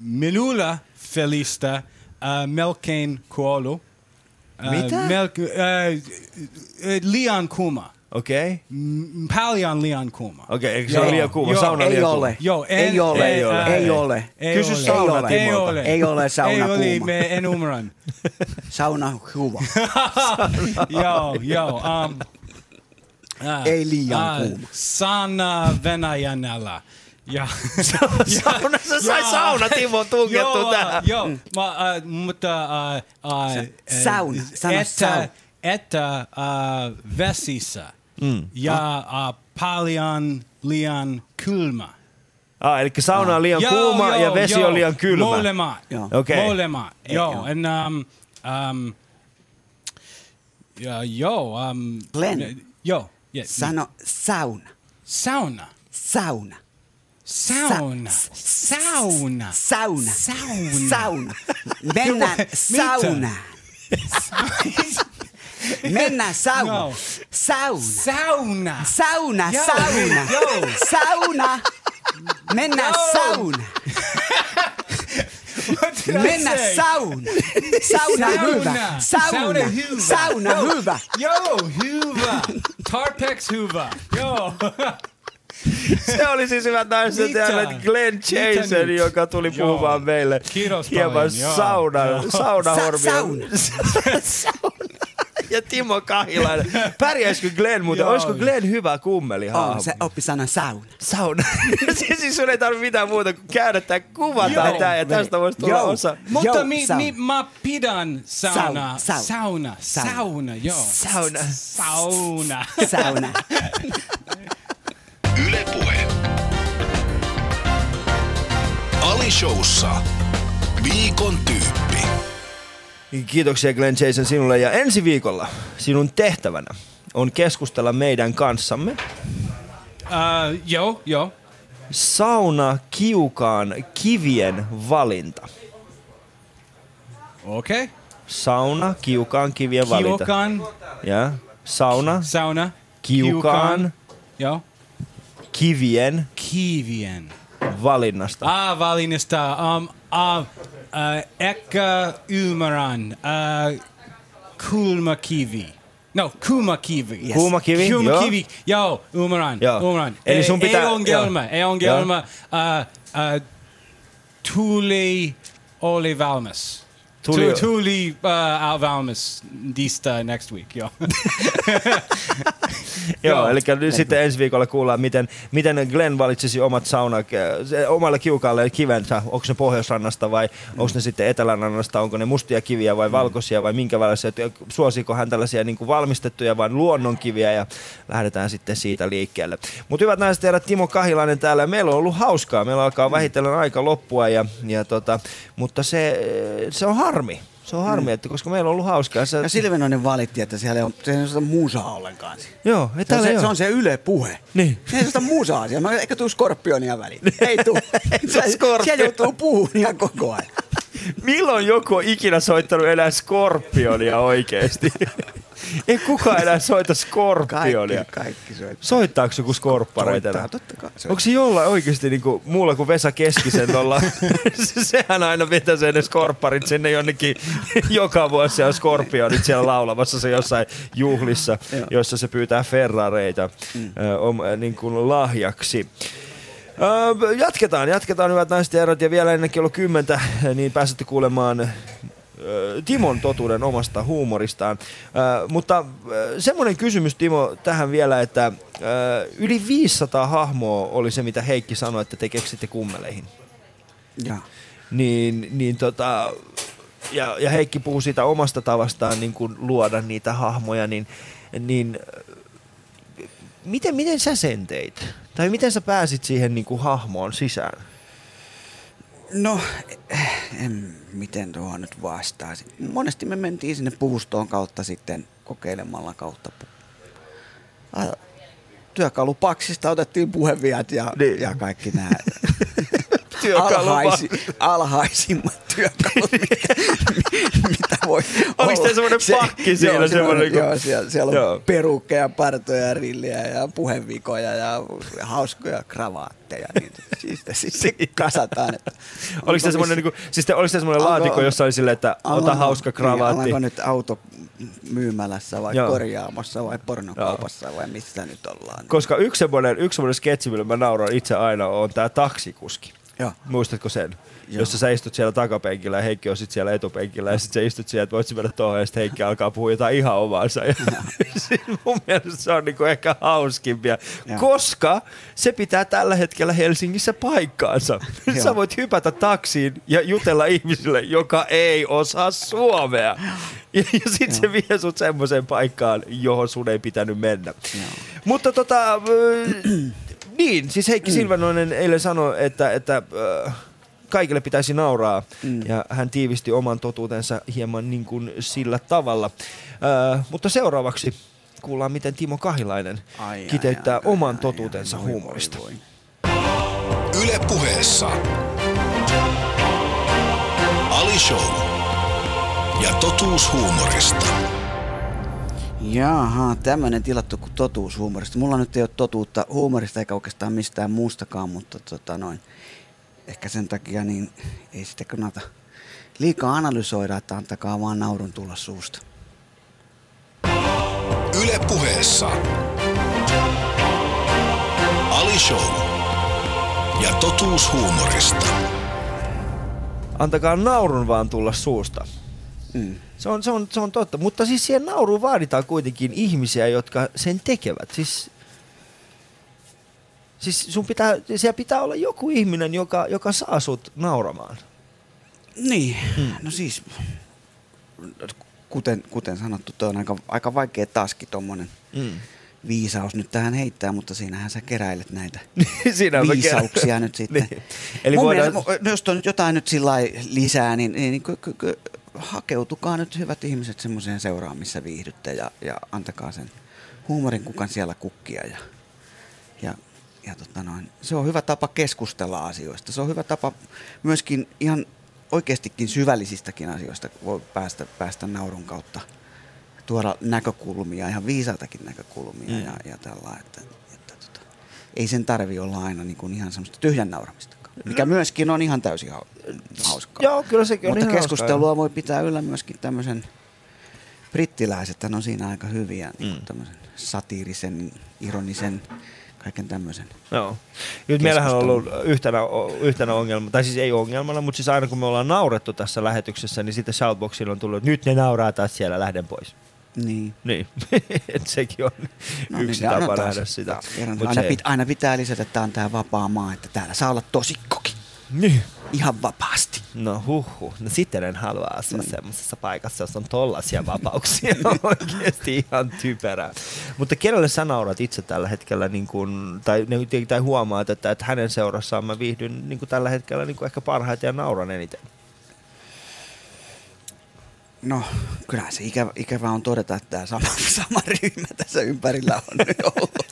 minulla Felista uh, melkein kuollut. Uh, Mitä? Melke, uh, uh, liian kuuma. Okei. Okay. Paljon liian kuuma. Okei, eikö se ole liian kuuma? Joo. Sauna Ei liian kuuma. ole. Joo, en, Ei ole, ei, ei ole, ei ole. Ei Kysy ole. sauna ei ole. Ei ole sauna ei ole, kuuma. me en ymmärrän. <laughs> Sauna hyvä. joo, joo. Um, uh, Ei liian kuuma. Sana Venäjällä. Ja, <laughs> <laughs> Saunassa sai sauna Timo tungettu joo, tähän. Joo, ma, uh, mutta uh, uh, Sauna, sano että, sauna. että uh, vesissä mm. ja uh, paljon liian kylmä. Ah, eli sauna on liian kuuma ja vesi on liian kylmä. Molemmat. Joo. Okei. Molemmat. Joo. joo. Um, um, ja, joo. Um, Glenn. Joo. Yeah, Sano sauna. Sauna. Sauna. Sauna. Sa- Sauna. Sauna. Sauna. Sauna. <laughs> Mennään saunaan. <laughs> Mennään sauna. No. Sauna. Sauna. Sauna, Joo, sauna. joo. Sauna. Mennään Joo. sauna. <laughs> Mennään say? sauna. Sauna hyvä. Sauna. Sauna. Sauna hyvä. Joo, hyvä. Tarpex hyvä. Joo. <laughs> Se oli siis hyvät naiset Mitä? täällä Glenn nyt? joka tuli Joo. puhumaan meille Kiitos hieman paljon, sauna, saunahormia. Sa- sauna. <laughs> Ja Timo Kahilainen. Pärjäisikö Glenn muuten? Joo. Olisiko Glenn hyvä kummeli On, se oppi sana sauna. Sauna. <laughs> siis siis sun ei tarvitse mitään muuta kuin käydä tää, kuvata Joo. tää ja tästä voisi tulla Joo. osa. Mutta Joo, mi, sauna. mi, mä pidän sauna. Sauna, Sauna. sauna. Sauna. Joo. Sauna. Sauna. Sauna. <laughs> Yle Puhe. Ali Showssa. Viikon tyyppi. Kiitoksia Glenn Jason sinulle ja ensi viikolla sinun tehtävänä on keskustella meidän kanssamme Uh, joo, joo. sauna kiukaan kivien valinta. Okei. Okay. Sauna kiukaan kivien valinta. Kiukan. Ja sauna Sauna. kiukaan Joo. kivien Kivien. valinnasta. Ah, valinnasta. Um, uh, uh, ehkä ymmärrän. Uh, kulmakivi. No, kumakivi. Yes. Kuumakivi, joo. Kumakivi. Joo, ymmärrän. Joo. Ymmärrän. Eli sun pitää- Ei ongelma. joo. Ei ongelma. Uh, uh, tuli oli valmis. Tuli- Tuli, uh, valmis tästä next week, joo. <laughs> <laughs> Joo, eli nyt sitten ensi viikolla kuullaan, miten, miten Glenn valitsisi omat sauna, se, omalle kiukaalle kivensä. Onko ne Pohjoisrannasta vai onko ne sitten Etelärannasta, onko ne mustia kiviä vai valkoisia vai minkä välisiä. että Suosiiko hän tällaisia niin kuin valmistettuja vai luonnonkiviä ja lähdetään sitten siitä liikkeelle. Mutta hyvät naiset ja Timo Kahilainen täällä. Meillä on ollut hauskaa. Meillä alkaa vähitellen aika loppua, ja, ja tota, mutta se, se on harmi. Se on harmi, että koska meillä on ollut hauskaa. Se, Ja Silvenoinen valitti, että siellä ei ole, se ei ole musaa ollenkaan. Joo, ei Se, on se, ei se on se Yle puhe. Niin. Se ei ole musaa siellä. Mä eikä tuu skorpionia väliin. <laughs> Ei tuu. se Se, Scorpio. siellä joutuu puhumaan koko ajan. Milloin joku on ikinä soittanut enää Scorpionia oikeesti? Ei kukaan enää soita Scorpionia. Kaikki, kaikki soittaa. Soittaako joku skorppareita? Soittaa, totta kai. Onko se jollain oikeasti niinku, muulla kuin Vesa Keskisen olla? <laughs> Sehän aina vetäisi ne skorpparit sinne jonnekin joka vuosi siellä Scorpionit siellä laulamassa se jossain juhlissa, jossa se pyytää Ferrareita mm. ö, om, niin kuin lahjaksi. Öö, jatketaan, jatketaan hyvät naiset ja herrat ja vielä ennen kello kymmentä, niin pääsette kuulemaan Timon totuuden omasta huumoristaan. Mutta semmoinen kysymys Timo tähän vielä, että yli 500 hahmoa oli se mitä Heikki sanoi, että te keksitte kummeleihin. Ja. Niin, niin tota, ja, ja Heikki puhuu siitä omasta tavastaan niin kuin luoda niitä hahmoja, niin, niin miten, miten sä sen teit? Tai miten sä pääsit siihen niin kuin hahmoon sisään? No, eh, en, miten tuohon nyt vastaisin. Monesti me mentiin sinne puustoon kautta sitten kokeilemalla kautta. Työkalupaksista otettiin puheviat ja, Niin. ja kaikki nämä <laughs> alhaisi, alhaisimmat työkalut, mitä, <laughs> mitä voi Oliko teillä semmoinen pakki siinä, Joo, semmoinen joo, siellä, siellä on Joo. perukkeja, partoja, rilliä ja puhevikoja ja hauskoja kravaatteja. Niin siitä sitten kasataan. Että Oliko se semmoinen, niin siis te, oliko se semmoinen laatikko, jossa oli silleen, että ota hauska kravaatti? Niin, nyt auto myymälässä vai Joo. korjaamossa vai pornokaupassa vai missä nyt ollaan? Koska yksi semmoinen, yksi semmoinen sketsi, millä mä nauran itse aina, on tää taksikuski. Joo. Muistatko sen? Joo. Jossa sä istut siellä takapenkillä ja Heikki on sit siellä etupenkillä ja sit sä istut siellä, että voit sä mennä tuohon ja sit Heikki alkaa puhua jotain ihan omaansa. Ja <laughs> siis mun mielestä se on niinku ehkä hauskimpia, Joo. koska se pitää tällä hetkellä Helsingissä paikkaansa. <laughs> sä Joo. voit hypätä taksiin ja jutella ihmisille, joka ei osaa suomea. Ja, ja sit se vie sut semmoiseen paikkaan, johon sun ei pitänyt mennä. Mutta tota, niin, siis Heikki Silvanoinen eilen sanoi, että, että ö, kaikille pitäisi nauraa. Mm. Ja hän tiivisti oman totuutensa hieman niin kuin sillä tavalla. Ö, mutta seuraavaksi kuullaan, miten Timo Kahilainen Ai, ai, kiteyttää ai, oman ai, totuutensa ai, voi, huumorista. voi, Yle puheessa. Ali Show. Ja totuus huumorista. Jaha, tämmöinen tilattu kuin totuus huumorista. Mulla nyt ei ole totuutta huumorista eikä oikeastaan mistään muustakaan, mutta tota noin, ehkä sen takia niin ei sitä kannata liikaa analysoida, että antakaa vaan naurun tulla suusta. Yle puheessa. Ali Show. Ja totuus huumorista. Antakaa naurun vaan tulla suusta. Mm. Se on, se, on, se on totta, mutta siis siihen nauruun vaaditaan kuitenkin ihmisiä, jotka sen tekevät. Siis, siis sun pitää, siellä pitää olla joku ihminen, joka, joka saa sut nauramaan. Niin, mm. no siis, kuten, kuten sanottu, tuo on aika, aika vaikea taaskin tuommoinen Mm. viisaus nyt tähän heittää, mutta siinähän sä keräilet näitä <laughs> Siinä viisauksia nyt <laughs> sitten. Niin. Eli Mun voidaan... mielestä, mu- jos on nyt jotain nyt sillä lisää, niin, niin, niin ky, ky, ky, hakeutukaa nyt hyvät ihmiset semmoiseen seuraan, missä viihdytte ja, ja antakaa sen huumorin kukan siellä kukkia. Ja, ja, ja tota noin, se on hyvä tapa keskustella asioista. Se on hyvä tapa myöskin ihan oikeastikin syvällisistäkin asioista voi päästä, päästä naurun kautta tuoda näkökulmia, ihan viisaitakin näkökulmia Mm. ja, ja tällä, että, että tota, ei sen tarvi olla aina niin kuin ihan semmoista tyhjän nauramista, mikä myöskin on ihan täysin hau- hauskaa. Joo, kyllä sekin on Mutta ihan keskustelua hauskaa, voi pitää yllä myöskin tämmöisen brittiläiset, on siinä aika hyviä, niin kuin tämmöisen satiirisen, ironisen, kaiken tämmöisen. Joo. Nyt meillähän on ollut yhtenä, yhtenä ongelma, tai siis ei ongelmana, mutta siis aina kun me ollaan naurettu tässä lähetyksessä, niin sitten Shoutboxilla on tullut, että nyt ne nauraa taas siellä, lähden pois. Niin. Niin, <laughs> Et sekin on No yksi niin, tapa nähdä sitä. Aina, pit, aina pitää lisätä, että tämä on tämä vapaa maa, että täällä saa olla tosikkokin. Niin. Ihan vapaasti. No huhhuh, no sitten en halua asua Mm. mm. semmoisessa paikassa, jossa on tollasia vapauksia. <laughs> Oikeasti ihan typerää. Mutta kenelle sä naurat itse tällä hetkellä, niin kun, tai, tai huomaat, että, että hänen seurassaan mä viihdyn niin tällä hetkellä niin ehkä parhaiten ja nauran eniten? No, kyllähän se ikävä, ikävä on todeta, että tämä sama, <laughs> sama ryhmä tässä ympärillä on nyt ollut.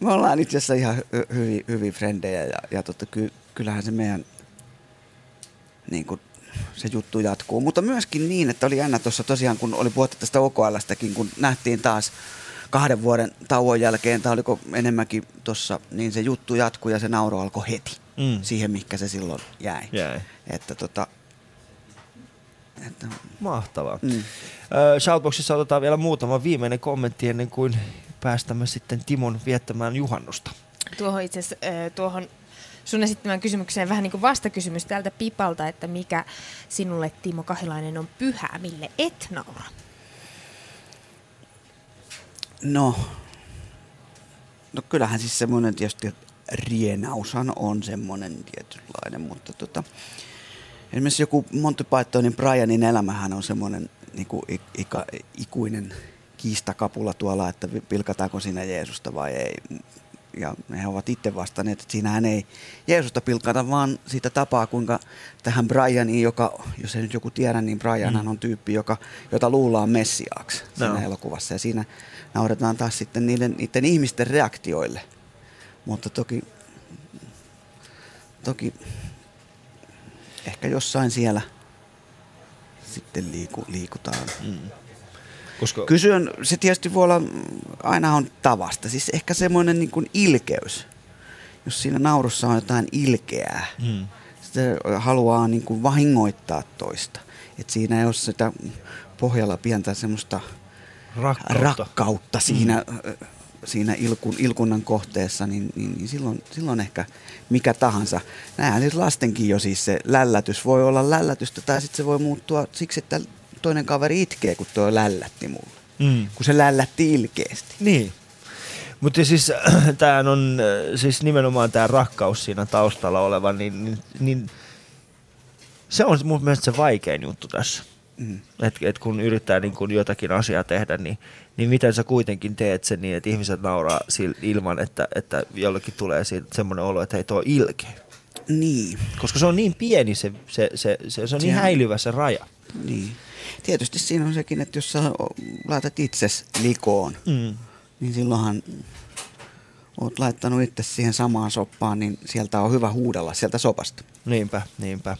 Me ollaan itse asiassa ihan hy- hyvin, hyvin frendejä ja, ja totta, ky, kyllähän se meidän niin kuin, se juttu jatkuu. Mutta myöskin niin, että oli jännä tuossa tosiaan, kun oli puhetta tästä OKLstäkin, kun nähtiin taas kahden vuoden tauon jälkeen, tai oliko enemmänkin tuossa, niin se juttu jatkuu ja se nauro alkoi heti Mm. siihen, mikä se silloin jäi. Jäi. Että tota, että, Mahtavaa. Mm. Shoutboxissa otetaan vielä muutama viimeinen kommentti ennen kuin päästämme sitten Timon viettämään juhannusta. Tuohon itse asiassa, tuohon sun esittämään kysymykseen vähän niin kuin vastakysymys täältä Pipalta, että mikä sinulle Timo Kahilainen on pyhää, mille et naura? No, no kyllähän siis semmoinen tietysti rienaushan on semmoinen tietynlainen, mutta tota, esimerkiksi joku Monty Pythonin Brianin elämähän on semmoinen niin kuin ika, ikuinen kiistakapula tuolla, että pilkataanko siinä Jeesusta vai ei. Ja he ovat itse vastanneet, että siinähän ei Jeesusta pilkata, vaan siitä tapaa, kuinka tähän Brianiin, joka, jos ei nyt joku tiedä, niin Brianhan Mm. on tyyppi, joka, jota luullaan messiaaksi siinä No. elokuvassa. Ja siinä nauretaan taas sitten niiden, niiden ihmisten reaktioille. Mutta toki, toki ehkä jossain siellä sitten liiku, liikutaan. Mm. Koska... Kysyn, se tietysti voi olla, aina on tavasta. Siis ehkä semmoinen niin kuin ilkeys. Jos siinä naurussa on jotain ilkeää, Mm. sitä haluaa niin kuin vahingoittaa toista. Et siinä ei ole sitä pohjalla pientä semmoista Rakkautta. rakkautta siinä, mm. siinä ilkun, ilkunnan kohteessa, niin, niin, niin silloin, silloin ehkä mikä tahansa. Näinhän siis lastenkin jo siis se lällätys voi olla lällätystä tai sitten se voi muuttua siksi, että toinen kaveri itkee, kun tuo lällätti mulle. Mm. Kun se lällätti ilkeästi. Niin. Mutta siis <clears throat> tämä on äh, siis nimenomaan tämä rakkaus siinä taustalla oleva, niin, niin, niin se on mun mielestä se vaikein juttu tässä. Mm. Et, et kun yrittää niin kun jotakin asiaa tehdä, niin, niin miten sä kuitenkin teet sen niin, että ihmiset nauraa sil, ilman, että, että jollekin tulee semmoinen olo, että hei tuo ilkeä. Niin. Koska se on niin pieni se, se, se, se, se on niin häilyvä se raja. Niin. Tietysti siinä on sekin, että jos sä laitat itses likoon, Mm. niin silloinhan oot laittanut itse siihen samaan soppaan, niin sieltä on hyvä huudella sieltä sopasta. Niinpä, niinpä.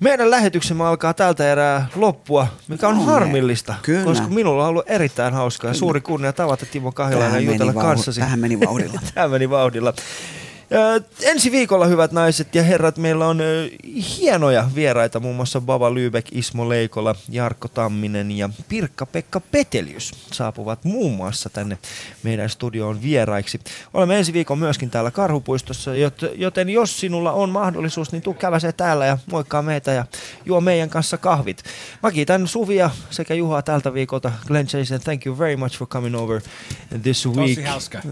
Meidän lähetyksemme alkaa tältä erää loppua, mikä on harmillista, kyllä. koska minulla on ollut erittäin hauskaa ja Kyllä. suuri kunnia tavata Timo Kahilainen jutella vauh- kanssasi. tähän meni vauhdilla. <laughs> Tähän meni vauhdilla. Ensi viikolla, hyvät naiset ja herrat, meillä on hienoja vieraita, muun muassa Baba Lübeck, Ismo Leikola, Jarkko Tamminen ja Pirkka-Pekka Petelius saapuvat muun muassa tänne meidän studioon vieraiksi. Olemme ensi viikon myöskin täällä Karhupuistossa, jot- joten jos sinulla on mahdollisuus, niin tuu käväsee täällä ja moikkaa meitä ja juo meidän kanssa kahvit. Mä kiitän Suvia sekä Juhaa tältä viikolta. Glenn Jason, thank you very much for coming over this week. hauska.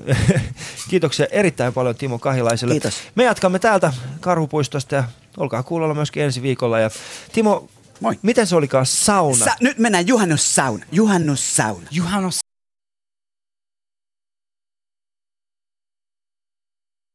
<laughs> Kiitoksia erittäin paljon Timo Kiitos. Me jatkamme täältä Karhupuistosta ja olkaa kuulolla myöskin ensi viikolla. Ja Timo, Moi. miten se olikaan sauna? Sa- nyt mennään juhannussauna. Juhannussauna. Juhannus